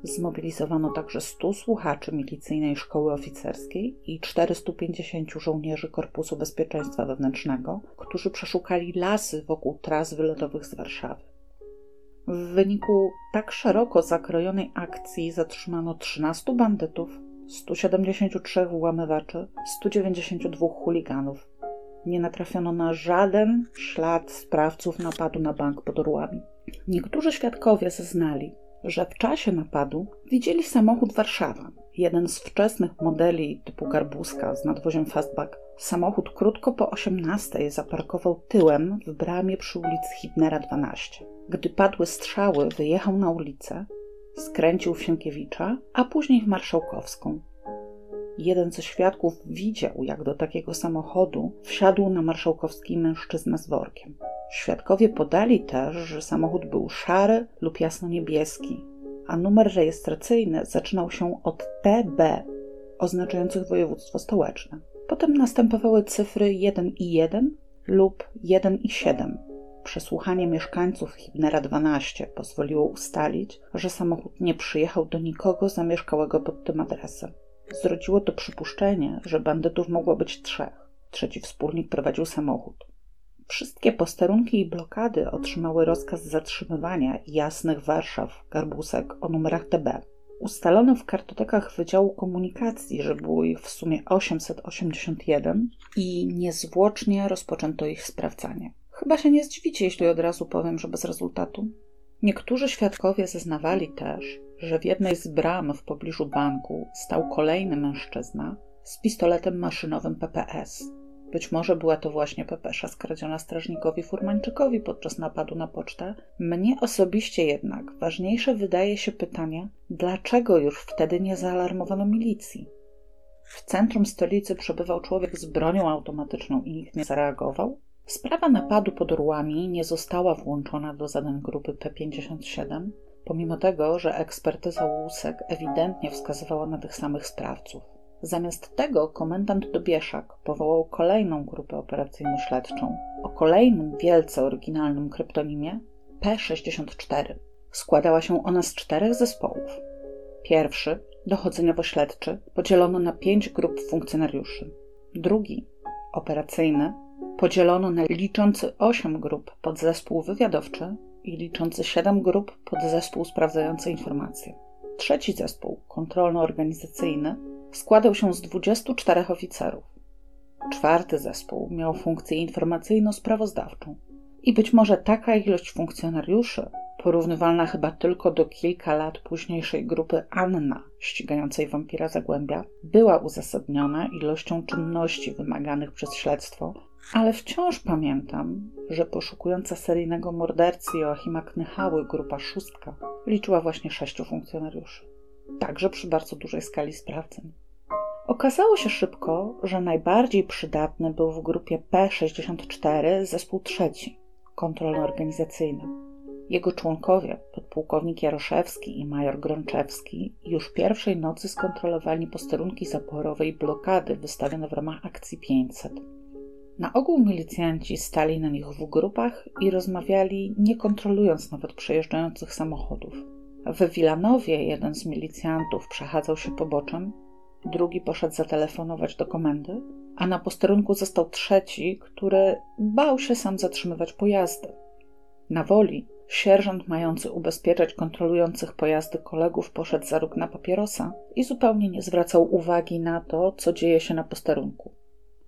Zmobilizowano także 100 słuchaczy milicyjnej szkoły oficerskiej i 450 żołnierzy Korpusu Bezpieczeństwa Wewnętrznego, którzy przeszukali lasy wokół tras wylotowych z Warszawy. W wyniku tak szeroko zakrojonej akcji zatrzymano 13 bandytów, 173 włamywaczy, 192 chuliganów. Nie natrafiono na żaden ślad sprawców napadu na bank pod Orłami. Niektórzy świadkowie zeznali, że w czasie napadu widzieli samochód Warszawa, jeden z wczesnych modeli typu Garbuska z nadwoziem Fastback. Samochód krótko po 18 zaparkował tyłem w bramie przy ulicy Hibnera 12. Gdy padły strzały, wyjechał na ulicę, skręcił w Sienkiewicza, a później w Marszałkowską. Jeden ze świadków widział, jak do takiego samochodu wsiadł na marszałkowski mężczyzna z workiem. Świadkowie podali też, że samochód był szary lub jasno-niebieski, a numer rejestracyjny zaczynał się od TB, oznaczających województwo stołeczne. Potem następowały cyfry 1 i 1 lub 1 i 7. Przesłuchanie mieszkańców Hibnera 12 pozwoliło ustalić, że samochód nie przyjechał do nikogo zamieszkałego pod tym adresem. Zrodziło to przypuszczenie, że bandytów mogło być trzech. Trzeci wspólnik prowadził samochód. Wszystkie posterunki i blokady otrzymały rozkaz zatrzymywania jasnych Warszaw, garbusek o numerach TB. Ustalono w kartotekach Wydziału Komunikacji, że było ich w sumie 881 i niezwłocznie rozpoczęto ich sprawdzanie. Chyba się nie zdziwicie, jeśli od razu powiem, że bez rezultatu. Niektórzy świadkowie zeznawali też, że w jednej z bram w pobliżu banku stał kolejny mężczyzna z pistoletem maszynowym PPS. Być może była to właśnie pepesza skradziona strażnikowi Furmańczykowi podczas napadu na pocztę. Mnie osobiście jednak ważniejsze wydaje się pytanie, dlaczego już wtedy nie zaalarmowano milicji? W centrum stolicy przebywał człowiek z bronią automatyczną i nikt nie zareagował? Sprawa napadu pod Orłami nie została włączona do zadań grupy P57, pomimo tego, że ekspertyza łusek ewidentnie wskazywała na tych samych sprawców. Zamiast tego komendant Dobieszak powołał kolejną grupę operacyjno-śledczą o kolejnym wielce oryginalnym kryptonimie P64. Składała się ona z czterech zespołów. Pierwszy, dochodzeniowo-śledczy, podzielono na pięć grup funkcjonariuszy. Drugi, operacyjny, podzielono na liczący osiem grup podzespół wywiadowczy i liczący siedem grup podzespół sprawdzający informacje. Trzeci zespół, kontrolno-organizacyjny, składał się z 24 oficerów. Czwarty zespół miał funkcję informacyjno-sprawozdawczą. I być może taka ilość funkcjonariuszy, porównywalna chyba tylko do kilka lat późniejszej grupy Anna, ścigającej wampira Zagłębia, była uzasadniona ilością czynności wymaganych przez śledztwo, ale wciąż pamiętam, że poszukująca seryjnego mordercy Joachima Knychały grupa szóstka liczyła właśnie sześciu funkcjonariuszy także przy bardzo dużej skali sprawdzeń. Okazało się szybko, że najbardziej przydatny był w grupie P64 zespół trzeci, kontrolno-organizacyjny. Jego członkowie, podpułkownik Jaroszewski i major Grączewski, już pierwszej nocy skontrolowali posterunki zaporowe i blokady wystawione w ramach akcji 500. Na ogół milicjanci stali na nich w grupach i rozmawiali, nie kontrolując nawet przejeżdżających samochodów. W Wilanowie jeden z milicjantów przechadzał się poboczem, drugi poszedł zatelefonować do komendy, a na posterunku został trzeci, który bał się sam zatrzymywać pojazdy. Na woli sierżant mający ubezpieczać kontrolujących pojazdy kolegów poszedł za róg na papierosa i zupełnie nie zwracał uwagi na to, co dzieje się na posterunku.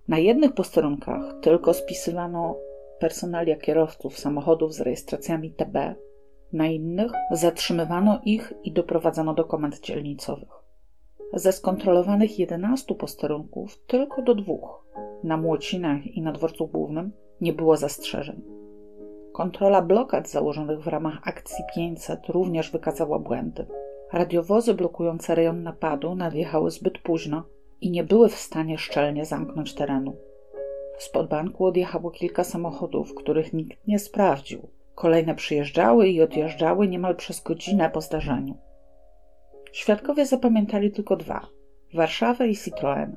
Na jednych posterunkach tylko spisywano personalia kierowców samochodów z rejestracjami TB, na innych zatrzymywano ich i doprowadzano do komend dzielnicowych. Ze skontrolowanych 11 posterunków tylko do dwóch, na Młocinach i na dworcu głównym, nie było zastrzeżeń. Kontrola blokad założonych w ramach akcji 500 również wykazała błędy. Radiowozy blokujące rejon napadu nadjechały zbyt późno i nie były w stanie szczelnie zamknąć terenu. Spod banku odjechało kilka samochodów, których nikt nie sprawdził, Kolejne przyjeżdżały i odjeżdżały niemal przez godzinę po zdarzeniu. Świadkowie zapamiętali tylko dwa Warszawę i Citroën.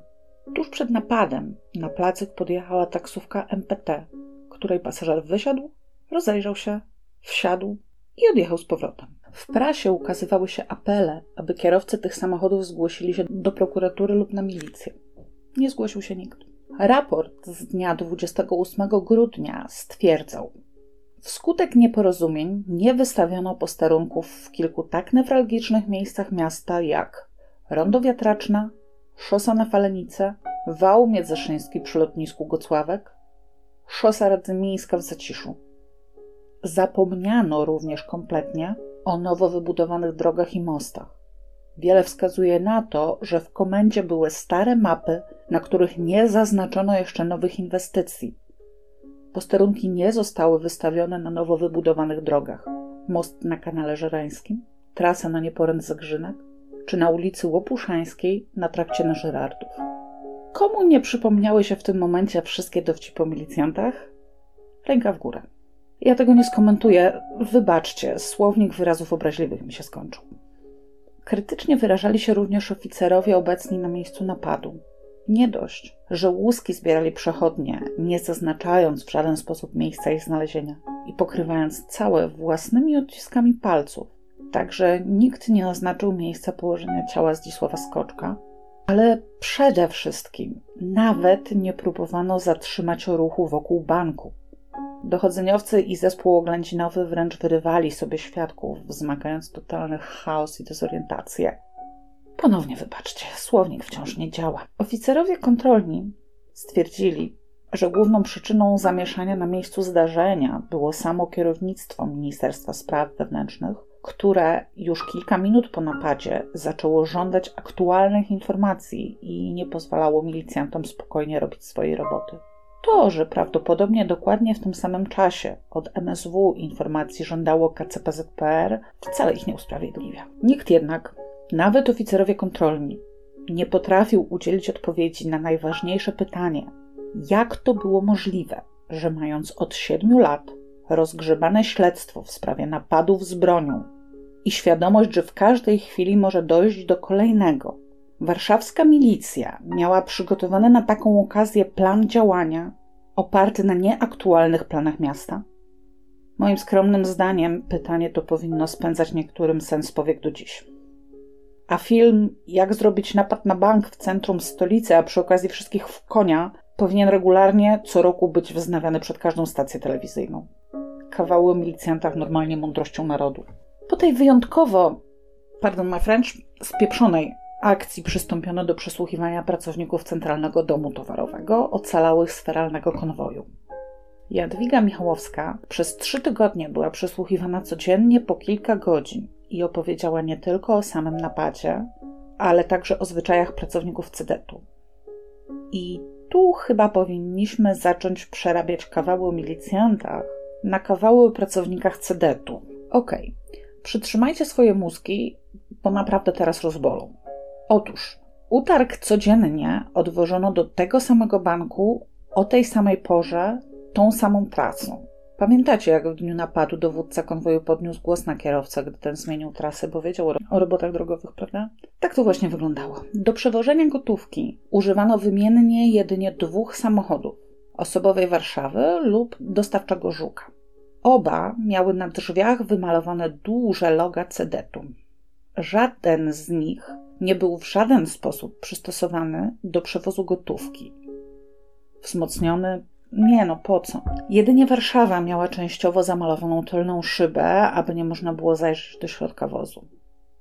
Tuż przed napadem na placyk podjechała taksówka MPT, której pasażer wysiadł, rozejrzał się, wsiadł i odjechał z powrotem. W prasie ukazywały się apele, aby kierowcy tych samochodów zgłosili się do prokuratury lub na milicję. Nie zgłosił się nikt. Raport z dnia 28 grudnia stwierdzał, Wskutek nieporozumień nie wystawiono posterunków w kilku tak newralgicznych miejscach miasta jak Rondo Wiatraczna, Szosa na Falenice, Wał Miedzeszyński przy lotnisku Gocławek, Szosa Radzymińska w Zaciszu. Zapomniano również kompletnie o nowo wybudowanych drogach i mostach. Wiele wskazuje na to, że w komendzie były stare mapy, na których nie zaznaczono jeszcze nowych inwestycji. Posterunki nie zostały wystawione na nowo wybudowanych drogach. Most na kanale żerańskim, trasa na Nieporęt Zagrzynek, czy na ulicy Łopuszańskiej na trakcie na Żyrardów. Komu nie przypomniały się w tym momencie wszystkie dowcipy o milicjantach? Ręka w górę. Ja tego nie skomentuję. Wybaczcie, słownik wyrazów obraźliwych mi się skończył. Krytycznie wyrażali się również oficerowie obecni na miejscu napadu. Nie dość, że łuski zbierali przechodnie, nie zaznaczając w żaden sposób miejsca ich znalezienia i pokrywając całe własnymi odciskami palców, Także nikt nie oznaczył miejsca położenia ciała Zdzisława Skoczka, ale przede wszystkim nawet nie próbowano zatrzymać ruchu wokół banku. Dochodzeniowcy i zespół oględzinowy wręcz wyrywali sobie świadków, wzmagając totalny chaos i dezorientację. Ponownie wybaczcie, słownik wciąż nie działa. Oficerowie kontrolni stwierdzili, że główną przyczyną zamieszania na miejscu zdarzenia było samo kierownictwo Ministerstwa Spraw Wewnętrznych, które już kilka minut po napadzie zaczęło żądać aktualnych informacji i nie pozwalało milicjantom spokojnie robić swojej roboty. To, że prawdopodobnie dokładnie w tym samym czasie od MSW informacji żądało KCPZPR, wcale ich nie usprawiedliwia. Nikt jednak, nawet oficerowie kontrolni, nie potrafił udzielić odpowiedzi na najważniejsze pytanie: jak to było możliwe, że mając od siedmiu lat rozgrzebane śledztwo w sprawie napadów z bronią i świadomość, że w każdej chwili może dojść do kolejnego. Warszawska milicja miała przygotowany na taką okazję plan działania oparty na nieaktualnych planach miasta? Moim skromnym zdaniem pytanie to powinno spędzać niektórym sens powiek do dziś. A film Jak zrobić napad na bank w centrum stolicy, a przy okazji wszystkich w konia, powinien regularnie co roku być wznawiany przed każdą stację telewizyjną. Kawały milicjantach normalnie mądrością narodu. Po tej wyjątkowo, pardon my French, spieprzonej akcji przystąpiono do przesłuchiwania pracowników Centralnego Domu Towarowego ocalałych z feralnego konwoju. Jadwiga Michałowska przez trzy tygodnie była przesłuchiwana codziennie po kilka godzin i opowiedziała nie tylko o samym napadzie, ale także o zwyczajach pracowników CDT-u. I tu chyba powinniśmy zacząć przerabiać kawały o milicjantach na kawały o pracownikach CDT-u. Okej, okay przytrzymajcie swoje mózgi, bo naprawdę teraz rozbolą. Otóż utarg codziennie odwożono do tego samego banku o tej samej porze, tą samą trasą. Pamiętacie, jak w dniu napadu dowódca konwoju podniósł głos na kierowcę, gdy ten zmienił trasę, bo wiedział o robotach drogowych, prawda? Tak to właśnie wyglądało. Do przewożenia gotówki używano wymiennie jedynie dwóch samochodów osobowej Warszawy lub dostawczego Żuka. Oba miały na drzwiach wymalowane duże loga cedetu. Żaden z nich nie był w żaden sposób przystosowany do przewozu gotówki. Wzmocniony? Nie no, po co? Jedynie Warszawa miała częściowo zamalowaną tylną szybę, aby nie można było zajrzeć do środka wozu.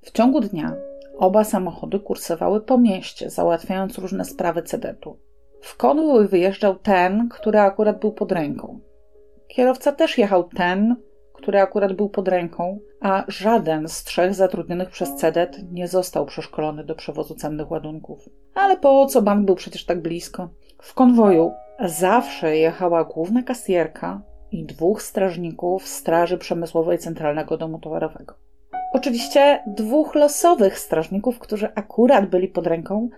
W ciągu dnia oba samochody kursowały po mieście, załatwiając różne sprawy cedetu. W konwój wyjeżdżał ten, który akurat był pod ręką. Kierowca też jechał ten, który akurat był pod ręką, a żaden z trzech zatrudnionych przez CEDET nie został przeszkolony do przewozu cennych ładunków. Ale po co bank był przecież tak blisko? W konwoju zawsze jechała główna kasjerka i dwóch strażników Straży Przemysłowej Centralnego Domu Towarowego. Oczywiście dwóch losowych strażników, którzy akurat byli pod ręką,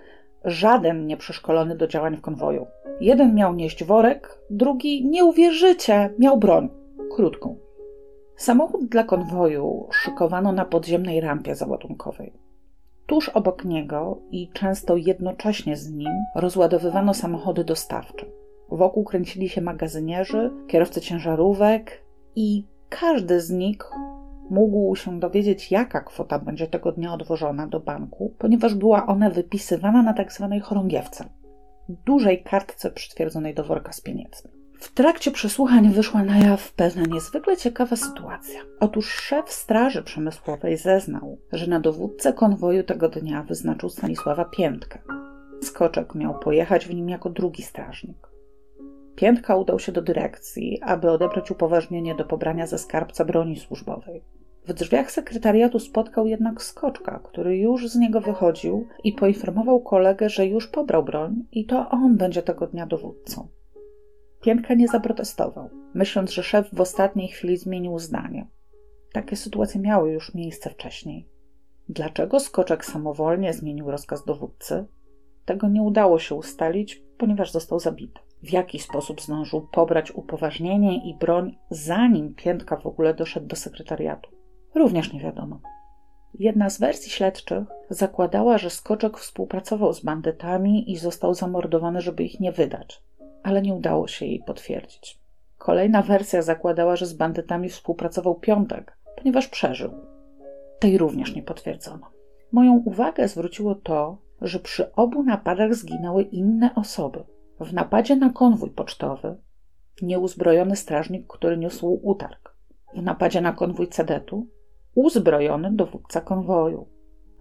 żaden nie przeszkolony do działań w konwoju. Jeden miał nieść worek, drugi, nie uwierzycie, miał broń krótką. Samochód dla konwoju szykowano na podziemnej rampie załadunkowej. Tuż obok niego i często jednocześnie z nim rozładowywano samochody dostawcze. Wokół kręcili się magazynierzy, kierowcy ciężarówek i każdy z nich mógł się dowiedzieć, jaka kwota będzie tego dnia odwożona do banku, ponieważ była ona wypisywana na tak zwanej chorągiewce dużej kartce przytwierdzonej do worka z pieniędzmi. W trakcie przesłuchań wyszła na jaw pewna niezwykle ciekawa sytuacja. Otóż szef Straży Przemysłowej zeznał, że na dowódcę konwoju tego dnia wyznaczył Stanisława Piętkę. Skoczek miał pojechać w nim jako drugi strażnik. Piętka udał się do dyrekcji, aby odebrać upoważnienie do pobrania ze skarbca broni służbowej. W drzwiach sekretariatu spotkał jednak skoczka, który już z niego wychodził i poinformował kolegę, że już pobrał broń i to on będzie tego dnia dowódcą. Piętka nie zaprotestował, myśląc, że szef w ostatniej chwili zmienił zdanie. Takie sytuacje miały już miejsce wcześniej. Dlaczego skoczek samowolnie zmienił rozkaz dowódcy? Tego nie udało się ustalić, ponieważ został zabity. W jaki sposób zdążył pobrać upoważnienie i broń, zanim Piętka w ogóle doszedł do sekretariatu? Również nie wiadomo. Jedna z wersji śledczych zakładała, że Skoczek współpracował z bandytami i został zamordowany, żeby ich nie wydać, ale nie udało się jej potwierdzić. Kolejna wersja zakładała, że z bandytami współpracował Piątek, ponieważ przeżył. Tej również nie potwierdzono. Moją uwagę zwróciło to, że przy obu napadach zginęły inne osoby. W napadzie na konwój pocztowy nieuzbrojony strażnik, który niósł utarg. W napadzie na konwój Cedetu uzbrojony dowódca konwoju.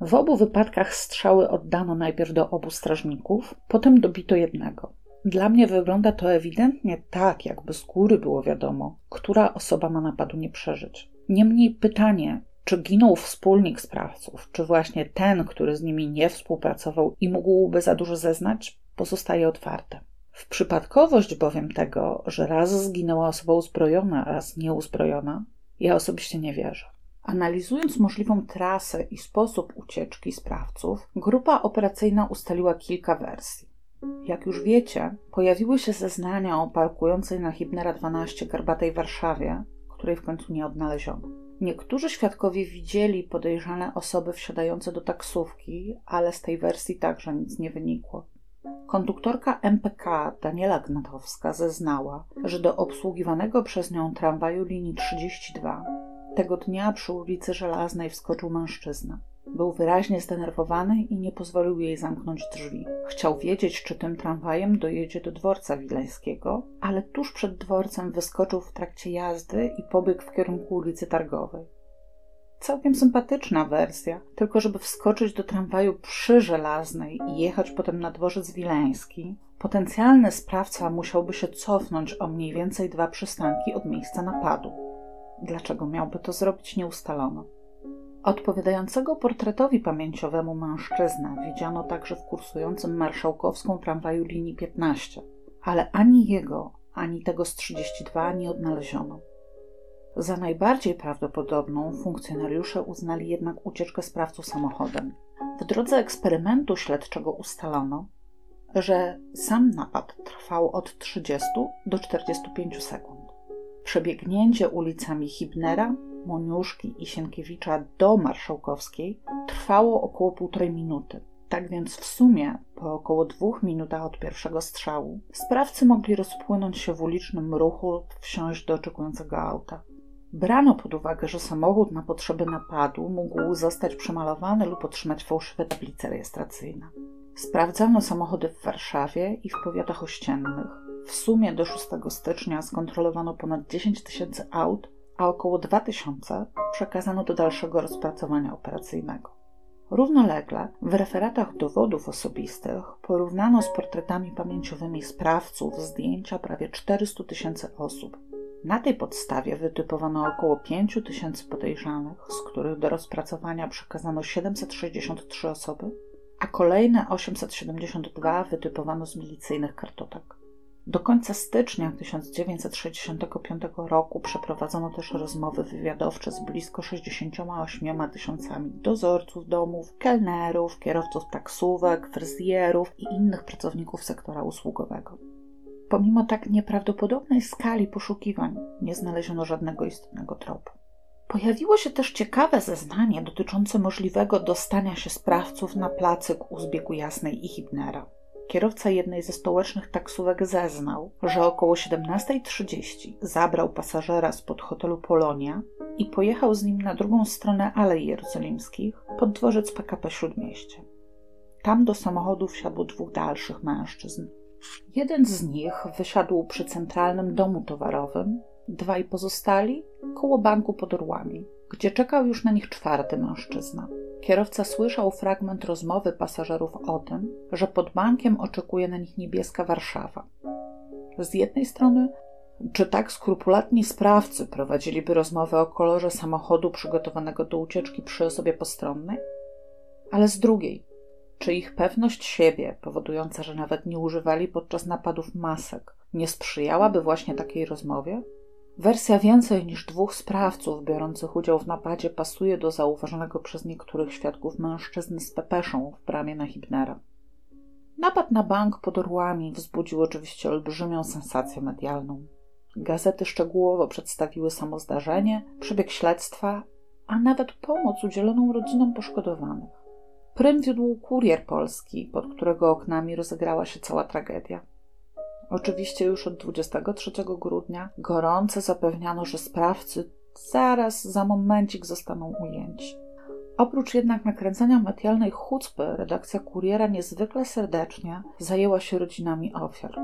W obu wypadkach strzały oddano najpierw do obu strażników, potem dobito jednego. Dla mnie wygląda to ewidentnie tak, jakby z góry było wiadomo, która osoba ma napadu nie przeżyć. Niemniej pytanie, czy ginął wspólnik sprawców, czy właśnie ten, który z nimi nie współpracował i mógłby za dużo zeznać, pozostaje otwarte. W przypadkowość bowiem tego, że raz zginęła osoba uzbrojona, raz nieuzbrojona, ja osobiście nie wierzę. Analizując możliwą trasę i sposób ucieczki sprawców, grupa operacyjna ustaliła kilka wersji. Jak już wiecie, pojawiły się zeznania o parkującej na Hibnera 12 garbatej Warszawie, której w końcu nie odnaleziono. Niektórzy świadkowie widzieli podejrzane osoby wsiadające do taksówki, ale z tej wersji także nic nie wynikło. Konduktorka MPK Daniela Gnatowska zeznała, że do obsługiwanego przez nią tramwaju linii 32 tego dnia przy ulicy Żelaznej wskoczył mężczyzna. Był wyraźnie zdenerwowany i nie pozwolił jej zamknąć drzwi. Chciał wiedzieć, czy tym tramwajem dojedzie do dworca wileńskiego, ale tuż przed dworcem wyskoczył w trakcie jazdy i pobiegł w kierunku ulicy Targowej. Całkiem sympatyczna wersja, tylko żeby wskoczyć do tramwaju przy Żelaznej i jechać potem na dworzec wileński, potencjalny sprawca musiałby się cofnąć o mniej więcej dwa przystanki od miejsca napadu. Dlaczego miałby to zrobić, nie ustalono. Odpowiadającego portretowi pamięciowemu mężczyznę widziano także w kursującym marszałkowską tramwaju linii 15, ale ani jego, ani tego z 32 nie odnaleziono. Za najbardziej prawdopodobną funkcjonariusze uznali jednak ucieczkę sprawców samochodem. W drodze eksperymentu śledczego ustalono, że sam napad trwał od 30 do 45 sekund. Przebiegnięcie ulicami Hibnera, Moniuszki i Sienkiewicza do Marszałkowskiej trwało około półtorej minuty. Tak więc w sumie, po około dwóch minutach od pierwszego strzału, sprawcy mogli rozpłynąć się w ulicznym ruchu, wsiąść do oczekującego auta. Brano pod uwagę, że samochód na potrzeby napadu mógł zostać przemalowany lub otrzymać fałszywe tablice rejestracyjne. Sprawdzano samochody w Warszawie i w powiatach ościennych. W sumie do 6 stycznia skontrolowano ponad 10 tysięcy aut, a około 2 tysiące przekazano do dalszego rozpracowania operacyjnego. Równolegle w referatach dowodów osobistych porównano z portretami pamięciowymi sprawców zdjęcia prawie 400 tysięcy osób. Na tej podstawie wytypowano około 5 tysięcy podejrzanych, z których do rozpracowania przekazano 763 osoby, a kolejne 872 wytypowano z milicyjnych kartotek. Do końca stycznia 1965 roku przeprowadzono też rozmowy wywiadowcze z blisko 68 tysiącami dozorców domów, kelnerów, kierowców taksówek, fryzjerów i innych pracowników sektora usługowego. Pomimo tak nieprawdopodobnej skali poszukiwań, nie znaleziono żadnego istotnego tropu. Pojawiło się też ciekawe zeznanie dotyczące możliwego dostania się sprawców na placyk u zbiegu Jasnej i Hibnera. Kierowca jednej ze stołecznych taksówek zeznał, że około 17.30 zabrał pasażera spod hotelu Polonia i pojechał z nim na drugą stronę Alei Jerozolimskich pod dworzec PKP Śródmieście. Tam do samochodu wsiadło dwóch dalszych mężczyzn. Jeden z nich wysiadł przy centralnym domu towarowym, dwaj pozostali koło banku pod Orłami, gdzie czekał już na nich czwarty mężczyzna. Kierowca słyszał fragment rozmowy pasażerów o tym, że pod bankiem oczekuje na nich niebieska Warszawa. Z jednej strony, czy tak skrupulatni sprawcy prowadziliby rozmowę o kolorze samochodu przygotowanego do ucieczki przy osobie postronnej? Ale z drugiej, czy ich pewność siebie, powodująca, że nawet nie używali podczas napadów masek, nie sprzyjałaby właśnie takiej rozmowie? Wersja więcej niż dwóch sprawców biorących udział w napadzie pasuje do zauważonego przez niektórych świadków mężczyzn z pepeszą w bramie na Hibnera. Napad na bank pod Orłami wzbudził oczywiście olbrzymią sensację medialną. Gazety szczegółowo przedstawiły samo zdarzenie, przebieg śledztwa, a nawet pomoc udzieloną rodzinom poszkodowanych. Prym wiódł kurier polski, pod którego oknami rozegrała się cała tragedia. Oczywiście już od 23 grudnia gorąco zapewniano, że sprawcy zaraz za momencik zostaną ujęci. Oprócz jednak nakręcania medialnej chucpy, redakcja Kuriera niezwykle serdecznie zajęła się rodzinami ofiar.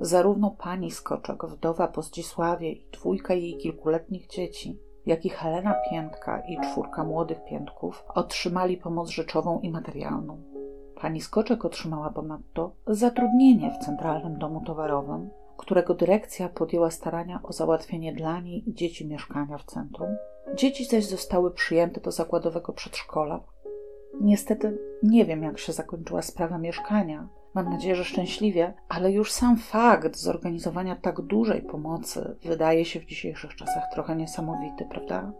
Zarówno pani Skoczek, wdowa po Zdzisławie i dwójka jej kilkuletnich dzieci, jak i Helena Piętka i czwórka młodych Piętków otrzymali pomoc rzeczową i materialną. Pani Skoczek otrzymała ponadto zatrudnienie w Centralnym Domu Towarowym, którego dyrekcja podjęła starania o załatwienie dla niej dzieci mieszkania w centrum. Dzieci zaś zostały przyjęte do zakładowego przedszkola. Niestety nie wiem, jak się zakończyła sprawa mieszkania. Mam nadzieję, że szczęśliwie, ale już sam fakt zorganizowania tak dużej pomocy wydaje się w dzisiejszych czasach trochę niesamowity, prawda?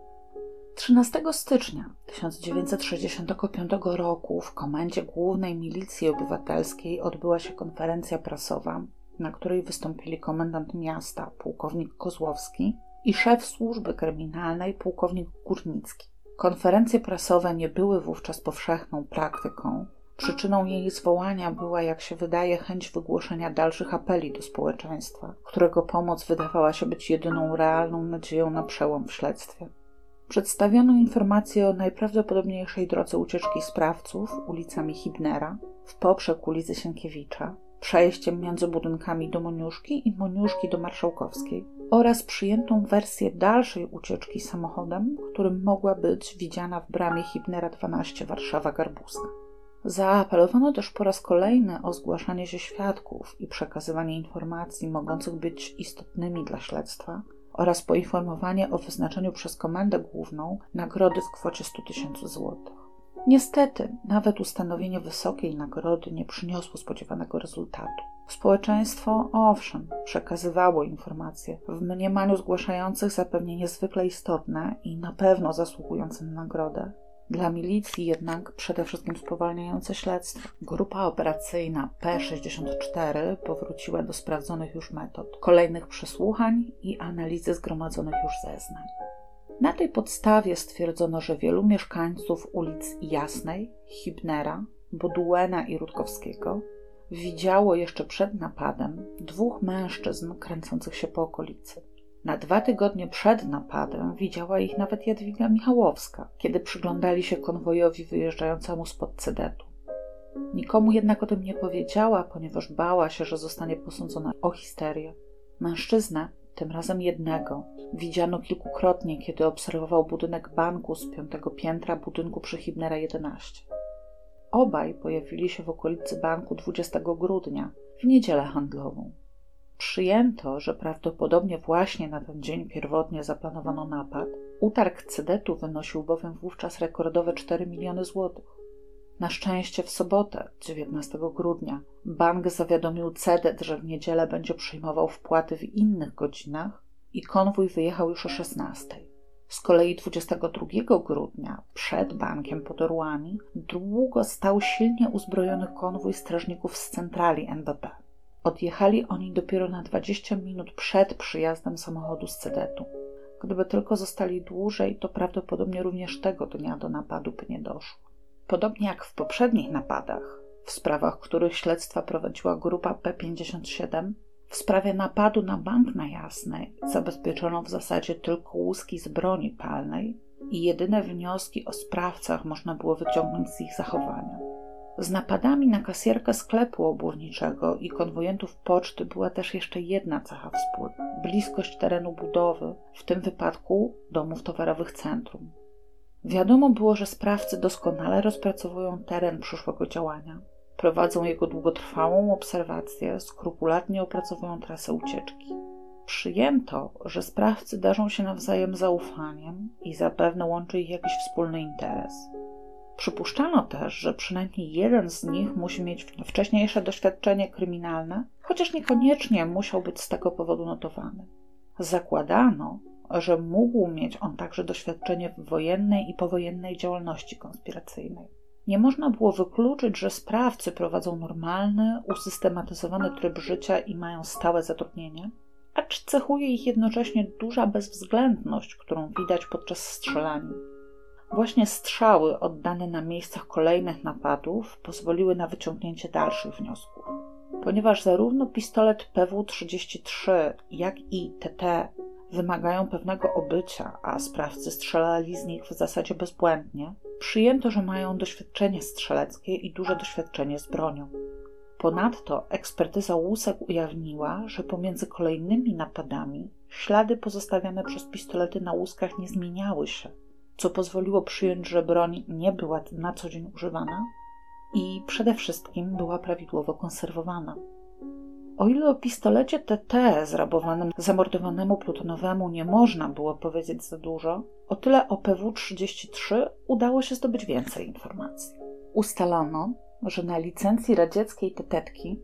13 stycznia 1965 roku w Komendzie Głównej Milicji Obywatelskiej odbyła się konferencja prasowa, na której wystąpili komendant miasta, pułkownik Kozłowski i szef służby kryminalnej, pułkownik Górnicki. Konferencje prasowe nie były wówczas powszechną praktyką. Przyczyną jej zwołania była, jak się wydaje, chęć wygłoszenia dalszych apeli do społeczeństwa, którego pomoc wydawała się być jedyną realną nadzieją na przełom w śledztwie. Przedstawiono informacje o najprawdopodobniejszej drodze ucieczki sprawców ulicami Hibnera, w poprzek ulicy Sienkiewicza, przejściem między budynkami do Moniuszki i Moniuszki do Marszałkowskiej oraz przyjętą wersję dalszej ucieczki samochodem, którym mogła być widziana w bramie Hibnera 12 Warszawa Garbuska. Zaapelowano też po raz kolejny o zgłaszanie się świadków i przekazywanie informacji mogących być istotnymi dla śledztwa oraz poinformowanie o wyznaczeniu przez Komendę Główną nagrody w kwocie 100 tysięcy złotych. Niestety, nawet ustanowienie wysokiej nagrody nie przyniosło spodziewanego rezultatu. Społeczeństwo, owszem, przekazywało informacje, w mniemaniu zgłaszających zapewne niezwykle istotne i na pewno zasługujące na nagrodę, dla milicji jednak przede wszystkim spowalniające śledztwo. Grupa operacyjna P64 powróciła do sprawdzonych już metod, kolejnych przesłuchań i analizy zgromadzonych już zeznań. Na tej podstawie stwierdzono, że wielu mieszkańców ulic Jasnej, Hibnera, Boduena i Rutkowskiego widziało jeszcze przed napadem dwóch mężczyzn kręcących się po okolicy. Na dwa tygodnie przed napadem widziała ich nawet Jadwiga Michałowska, kiedy przyglądali się konwojowi wyjeżdżającemu spod Cedetu. Nikomu jednak o tym nie powiedziała, ponieważ bała się, że zostanie posądzona o histerię. Mężczyznę, tym razem jednego, widziano kilkukrotnie, kiedy obserwował budynek banku z piątego piętra budynku przy Hibnera 11. Obaj pojawili się w okolicy banku 20 grudnia, w niedzielę handlową. Przyjęto, że prawdopodobnie właśnie na ten dzień pierwotnie zaplanowano napad. Utarg cedetu wynosił bowiem wówczas rekordowe 4 miliony złotych. Na szczęście w sobotę, 19 grudnia, bank zawiadomił cedet, że w niedzielę będzie przyjmował wpłaty w innych godzinach i konwój wyjechał już o 16. Z kolei 22 grudnia przed bankiem pod Orłami długo stał silnie uzbrojony konwój strażników z centrali NBP. Odjechali oni dopiero na 20 minut przed przyjazdem samochodu z Cedetu. Gdyby tylko zostali dłużej, to prawdopodobnie również tego dnia do napadu by nie doszło. Podobnie jak w poprzednich napadach, w sprawach których śledztwa prowadziła grupa P57, w sprawie napadu na bank na Jasnej zabezpieczono w zasadzie tylko łuski z broni palnej i jedyne wnioski o sprawcach można było wyciągnąć z ich zachowania. Z napadami na kasjerkę sklepu obuwniczego i konwojentów poczty była też jeszcze jedna cecha wspólna bliskość terenu budowy, w tym wypadku domów towarowych centrum. Wiadomo było, że sprawcy doskonale rozpracowują teren przyszłego działania, prowadzą jego długotrwałą obserwację, skrupulatnie opracowują trasę ucieczki. Przyjęto, że sprawcy darzą się nawzajem zaufaniem i zapewne łączy ich jakiś wspólny interes. Przypuszczano też, że przynajmniej jeden z nich musi mieć wcześniejsze doświadczenie kryminalne, chociaż niekoniecznie musiał być z tego powodu notowany. Zakładano, że mógł mieć on także doświadczenie w wojennej i powojennej działalności konspiracyjnej. Nie można było wykluczyć, że sprawcy prowadzą normalny, usystematyzowany tryb życia i mają stałe zatrudnienie, acz cechuje ich jednocześnie duża bezwzględność, którą widać podczas strzelanin. Właśnie strzały oddane na miejscach kolejnych napadów pozwoliły na wyciągnięcie dalszych wniosków. Ponieważ zarówno pistolet PW-33, jak i TT wymagają pewnego obycia, a sprawcy strzelali z nich w zasadzie bezbłędnie, przyjęto, że mają doświadczenie strzeleckie i duże doświadczenie z bronią. Ponadto ekspertyza łusek ujawniła, że pomiędzy kolejnymi napadami ślady pozostawiane przez pistolety na łuskach nie zmieniały się, co pozwoliło przyjąć, że broń nie była na co dzień używana i przede wszystkim była prawidłowo konserwowana. O ile o pistolecie TT zrabowanym zamordowanemu plutonowemu nie można było powiedzieć za dużo, o tyle o PW-33 udało się zdobyć więcej informacji. Ustalono, że na licencji radzieckiej tetetki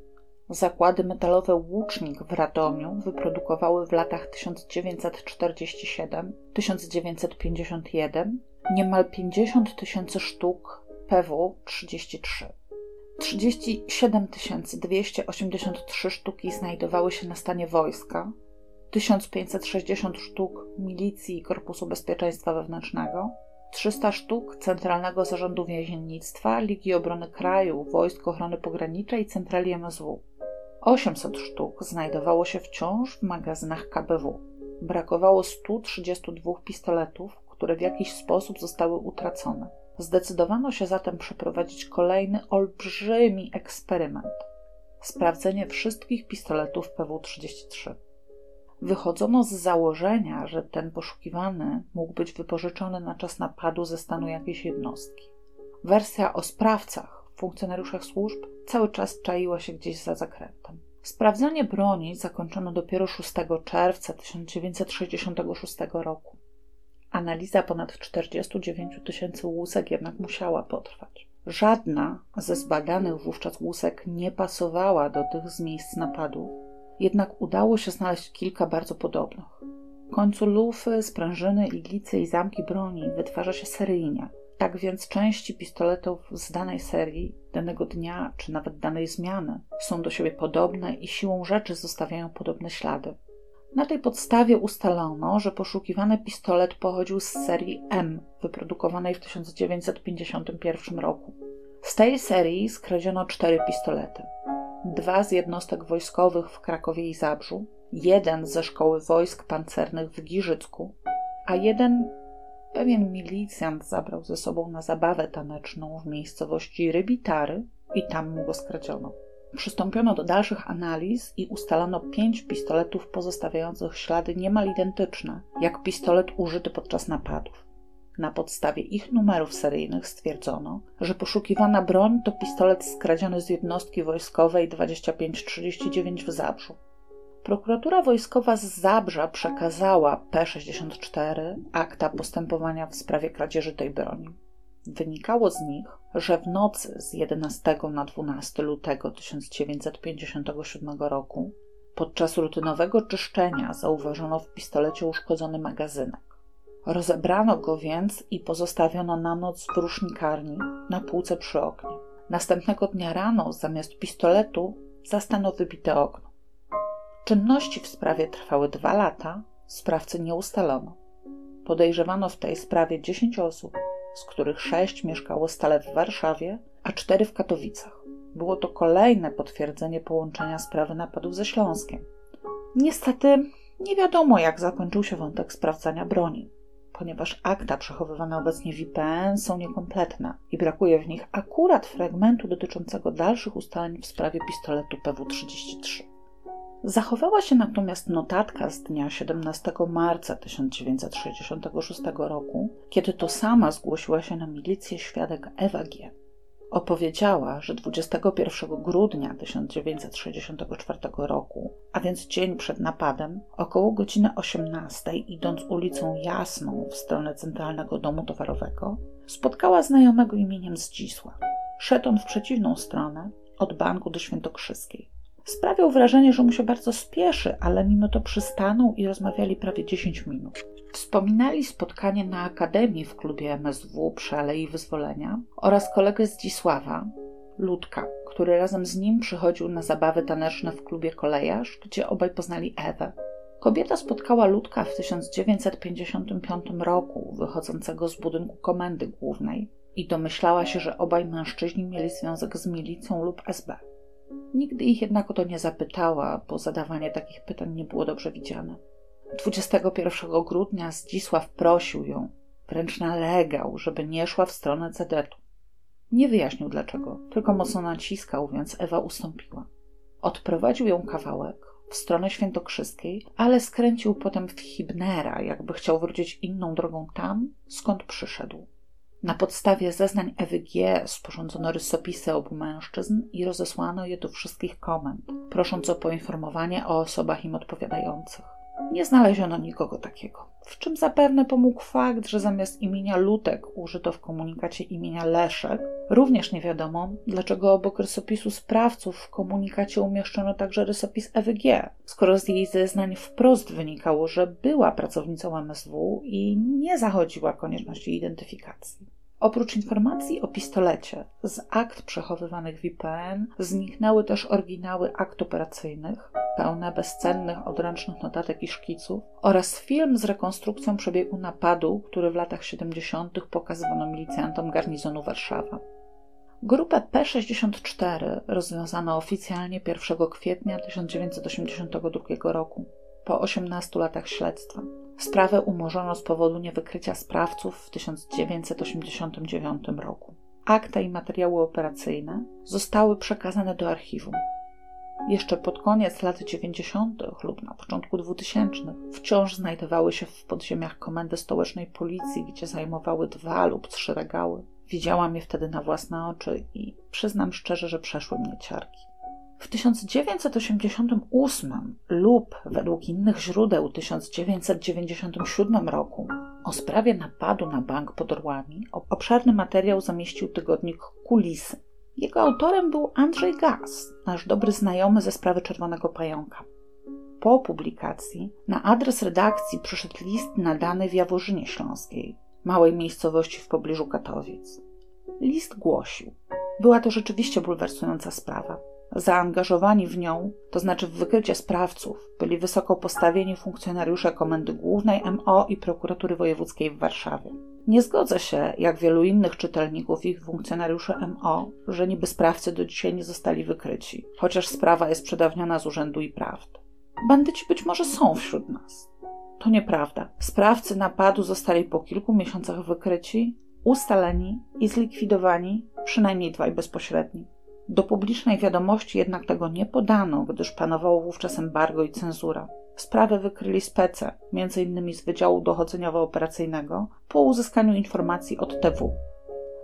zakłady metalowe Łucznik w Radomiu wyprodukowały w latach 1947-1951 niemal 50 tysięcy sztuk PW-33. 37 283 sztuki znajdowały się na stanie wojska, 1560 sztuk milicji i Korpusu Bezpieczeństwa Wewnętrznego, 300 sztuk Centralnego Zarządu Więziennictwa, Ligi Obrony Kraju, Wojsk Ochrony Pograniczej i Centrali MSW. 800 sztuk znajdowało się wciąż w magazynach KBW. Brakowało 132 pistoletów, które w jakiś sposób zostały utracone. Zdecydowano się zatem przeprowadzić kolejny olbrzymi eksperyment sprawdzenie wszystkich pistoletów PW-33. Wychodzono z założenia, że ten poszukiwany mógł być wypożyczony na czas napadu ze stanu jakiejś jednostki. Wersja o sprawcach, funkcjonariuszach służb, cały czas czaiła się gdzieś za zakrętem. Sprawdzanie broni zakończono dopiero 6 czerwca 1966 roku. Analiza ponad 49 tysięcy łusek jednak musiała potrwać. Żadna ze zbadanych wówczas łusek nie pasowała do tych z miejsc napadu, jednak udało się znaleźć kilka bardzo podobnych. W końcu lufy, sprężyny, iglice i zamki broni wytwarza się seryjnie. Tak więc części pistoletów z danej serii, danego dnia czy nawet danej zmiany są do siebie podobne i siłą rzeczy zostawiają podobne ślady. Na tej podstawie ustalono, że poszukiwany pistolet pochodził z serii M, wyprodukowanej w 1951 roku. Z tej serii skradziono cztery pistolety. Dwa z jednostek wojskowych w Krakowie i Zabrzu, jeden ze szkoły wojsk pancernych w Giżycku, a jeden pewien milicjant zabrał ze sobą na zabawę taneczną w miejscowości Rybitary i tam mu go skradziono. Przystąpiono do dalszych analiz i ustalono pięć pistoletów pozostawiających ślady niemal identyczne jak pistolet użyty podczas napadów. Na podstawie ich numerów seryjnych stwierdzono, że poszukiwana broń to pistolet skradziony z jednostki wojskowej 2539 w Zabrzu. Prokuratura wojskowa z Zabrza przekazała P64 akta postępowania w sprawie kradzieży tej broni. Wynikało z nich, że w nocy z 11 na 12 lutego 1957 roku podczas rutynowego czyszczenia zauważono w pistolecie uszkodzony magazynek. Rozebrano go więc i pozostawiono na noc w rusznikarni na półce przy oknie. Następnego dnia rano zamiast pistoletu zastano wybite okno. Czynności w sprawie trwały dwa lata, sprawcy nie ustalono. Podejrzewano w tej sprawie 10 osób, z których sześć mieszkało stale w Warszawie, a cztery w Katowicach. Było to kolejne potwierdzenie połączenia sprawy napadów ze Śląskiem. Niestety nie wiadomo, jak zakończył się wątek sprawdzania broni. ponieważ akta przechowywane obecnie w IPN są niekompletne i brakuje w nich akurat fragmentu dotyczącego dalszych ustaleń w sprawie pistoletu PW-33. Zachowała się natomiast notatka z dnia 17 marca 1966 roku, kiedy to sama zgłosiła się na milicję świadek Ewa G. Opowiedziała, że 21 grudnia 1964 roku, a więc dzień przed napadem, około godziny 18, idąc ulicą Jasną w stronę Centralnego Domu Towarowego, spotkała znajomego imieniem Zdzisław. Szedł on w przeciwną stronę, od banku do Świętokrzyskiej. Sprawiał wrażenie, że mu się bardzo spieszy, ale mimo to przystanął i rozmawiali prawie 10 minut. Wspominali spotkanie na Akademii w klubie MSW przy Alei Wyzwolenia oraz kolegę Zdzisława, Ludka, który razem z nim przychodził na zabawy taneczne w klubie Kolejarz, gdzie obaj poznali Ewę. Kobieta spotkała Ludka w 1955 roku, wychodzącego z budynku komendy głównej i domyślała się, że obaj mężczyźni mieli związek z milicją lub SB. Nigdy ich jednak o to nie zapytała, bo zadawanie takich pytań nie było dobrze widziane. 21 grudnia Zdzisław prosił ją, wręcz nalegał, żeby nie szła w stronę Cedetu. Nie wyjaśnił dlaczego, tylko mocno naciskał, więc Ewa ustąpiła. Odprowadził ją kawałek w stronę świętokrzyskiej, ale skręcił potem w Hibnera, jakby chciał wrócić inną drogą tam, skąd przyszedł. Na podstawie zeznań EWG sporządzono rysopisy obu mężczyzn i rozesłano je do wszystkich komend, prosząc o poinformowanie o osobach im odpowiadających. Nie znaleziono nikogo takiego, w czym zapewne pomógł fakt, że zamiast imienia Lutek użyto w komunikacie imienia Leszek. Również nie wiadomo, dlaczego obok rysopisu sprawców w komunikacie umieszczono także rysopis EWG, skoro z jej zeznań wprost wynikało, że była pracownicą MSW i nie zachodziła konieczności identyfikacji. Oprócz informacji o pistolecie z akt przechowywanych w IPN zniknęły też oryginały akt operacyjnych, pełne bezcennych odręcznych notatek i szkiców oraz film z rekonstrukcją przebiegu napadu, który w latach 70. pokazywano milicjantom garnizonu Warszawa. Grupę P-64 rozwiązano oficjalnie 1 kwietnia 1982 roku, po 18 latach śledztwa. Sprawę umorzono z powodu niewykrycia sprawców w 1989 roku. Akta i materiały operacyjne zostały przekazane do archiwum. Jeszcze pod koniec lat 90. lub na początku 2000 wciąż znajdowały się w podziemiach komendy stołecznej policji, gdzie zajmowały dwa lub trzy regały. Widziałam je wtedy na własne oczy i przyznam szczerze, że przeszły mnie ciarki. W 1988 lub według innych źródeł 1997 roku o sprawie napadu na bank pod Orłami obszerny materiał zamieścił tygodnik Kulisy. Jego autorem był Andrzej Gaz, nasz dobry znajomy ze sprawy Czerwonego Pająka. Po publikacji na adres redakcji przyszedł list nadany w Jaworzynie Śląskiej, małej miejscowości w pobliżu Katowic. List głosił: Była to rzeczywiście bulwersująca sprawa. Zaangażowani w nią, to znaczy w wykrycie sprawców, byli wysoko postawieni funkcjonariusze Komendy Głównej MO i Prokuratury Wojewódzkiej w Warszawie. Nie zgodzę się, jak wielu innych czytelników ich funkcjonariuszy MO, że niby sprawcy do dzisiaj nie zostali wykryci, chociaż sprawa jest przedawniona z urzędu i prawd. Bandyci być może są wśród nas. To nieprawda. Sprawcy napadu zostali po kilku miesiącach wykryci, ustaleni i zlikwidowani, przynajmniej dwaj bezpośredni. Do publicznej wiadomości jednak tego nie podano, gdyż panowało wówczas embargo i cenzura. Sprawę wykryli spece, m.in. z Wydziału Dochodzeniowo-Operacyjnego, po uzyskaniu informacji od TW.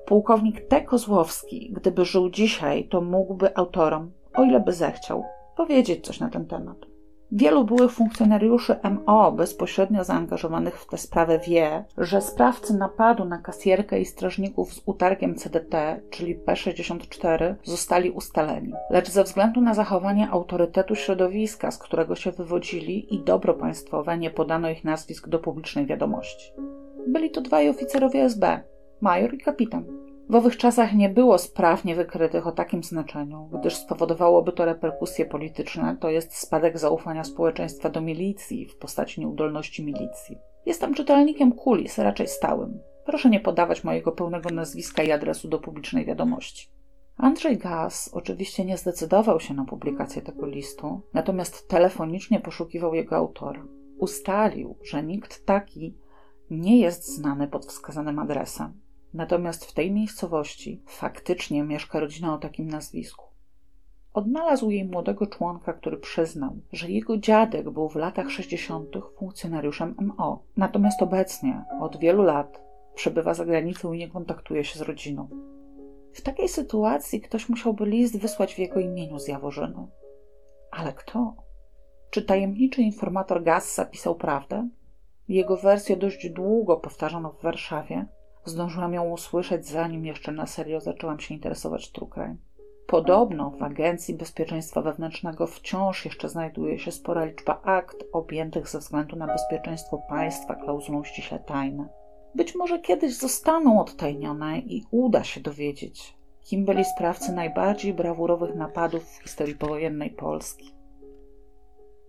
Pułkownik T. Kozłowski, gdyby żył dzisiaj, to mógłby autorom, o ile by zechciał, powiedzieć coś na ten temat. Wielu byłych funkcjonariuszy MO bezpośrednio zaangażowanych w tę sprawę wie, że sprawcy napadu na kasjerkę i strażników z utargiem CDT, czyli P64, zostali ustaleni. Lecz ze względu na zachowanie autorytetu środowiska, z którego się wywodzili i dobro państwowe, nie podano ich nazwisk do publicznej wiadomości. Byli to dwaj oficerowie SB, major i kapitan. W owych czasach nie było spraw niewykrytych o takim znaczeniu, gdyż spowodowałoby to reperkusje polityczne, to jest spadek zaufania społeczeństwa do milicji w postaci nieudolności milicji. Jestem czytelnikiem kulis, raczej stałym. Proszę nie podawać mojego pełnego nazwiska i adresu do publicznej wiadomości. Andrzej Gaz oczywiście nie zdecydował się na publikację tego listu, natomiast telefonicznie poszukiwał jego autora. Ustalił, że nikt taki nie jest znany pod wskazanym adresem. Natomiast w tej miejscowości faktycznie mieszka rodzina o takim nazwisku. Odnalazł jej młodego członka, który przyznał, że jego dziadek był w latach 60. funkcjonariuszem MO, natomiast obecnie od wielu lat przebywa za granicą i nie kontaktuje się z rodziną. W takiej sytuacji ktoś musiałby list wysłać w jego imieniu z Jaworzyny. Ale kto? Czy tajemniczy informator Gassa pisał prawdę? Jego wersję dość długo powtarzano w Warszawie. Zdążyłam ją usłyszeć, zanim jeszcze na serio zaczęłam się interesować true crime. Podobno w Agencji Bezpieczeństwa Wewnętrznego wciąż jeszcze znajduje się spora liczba akt objętych ze względu na bezpieczeństwo państwa klauzulą ściśle tajne. Być może kiedyś zostaną odtajnione i uda się dowiedzieć, kim byli sprawcy najbardziej brawurowych napadów w historii powojennej Polski.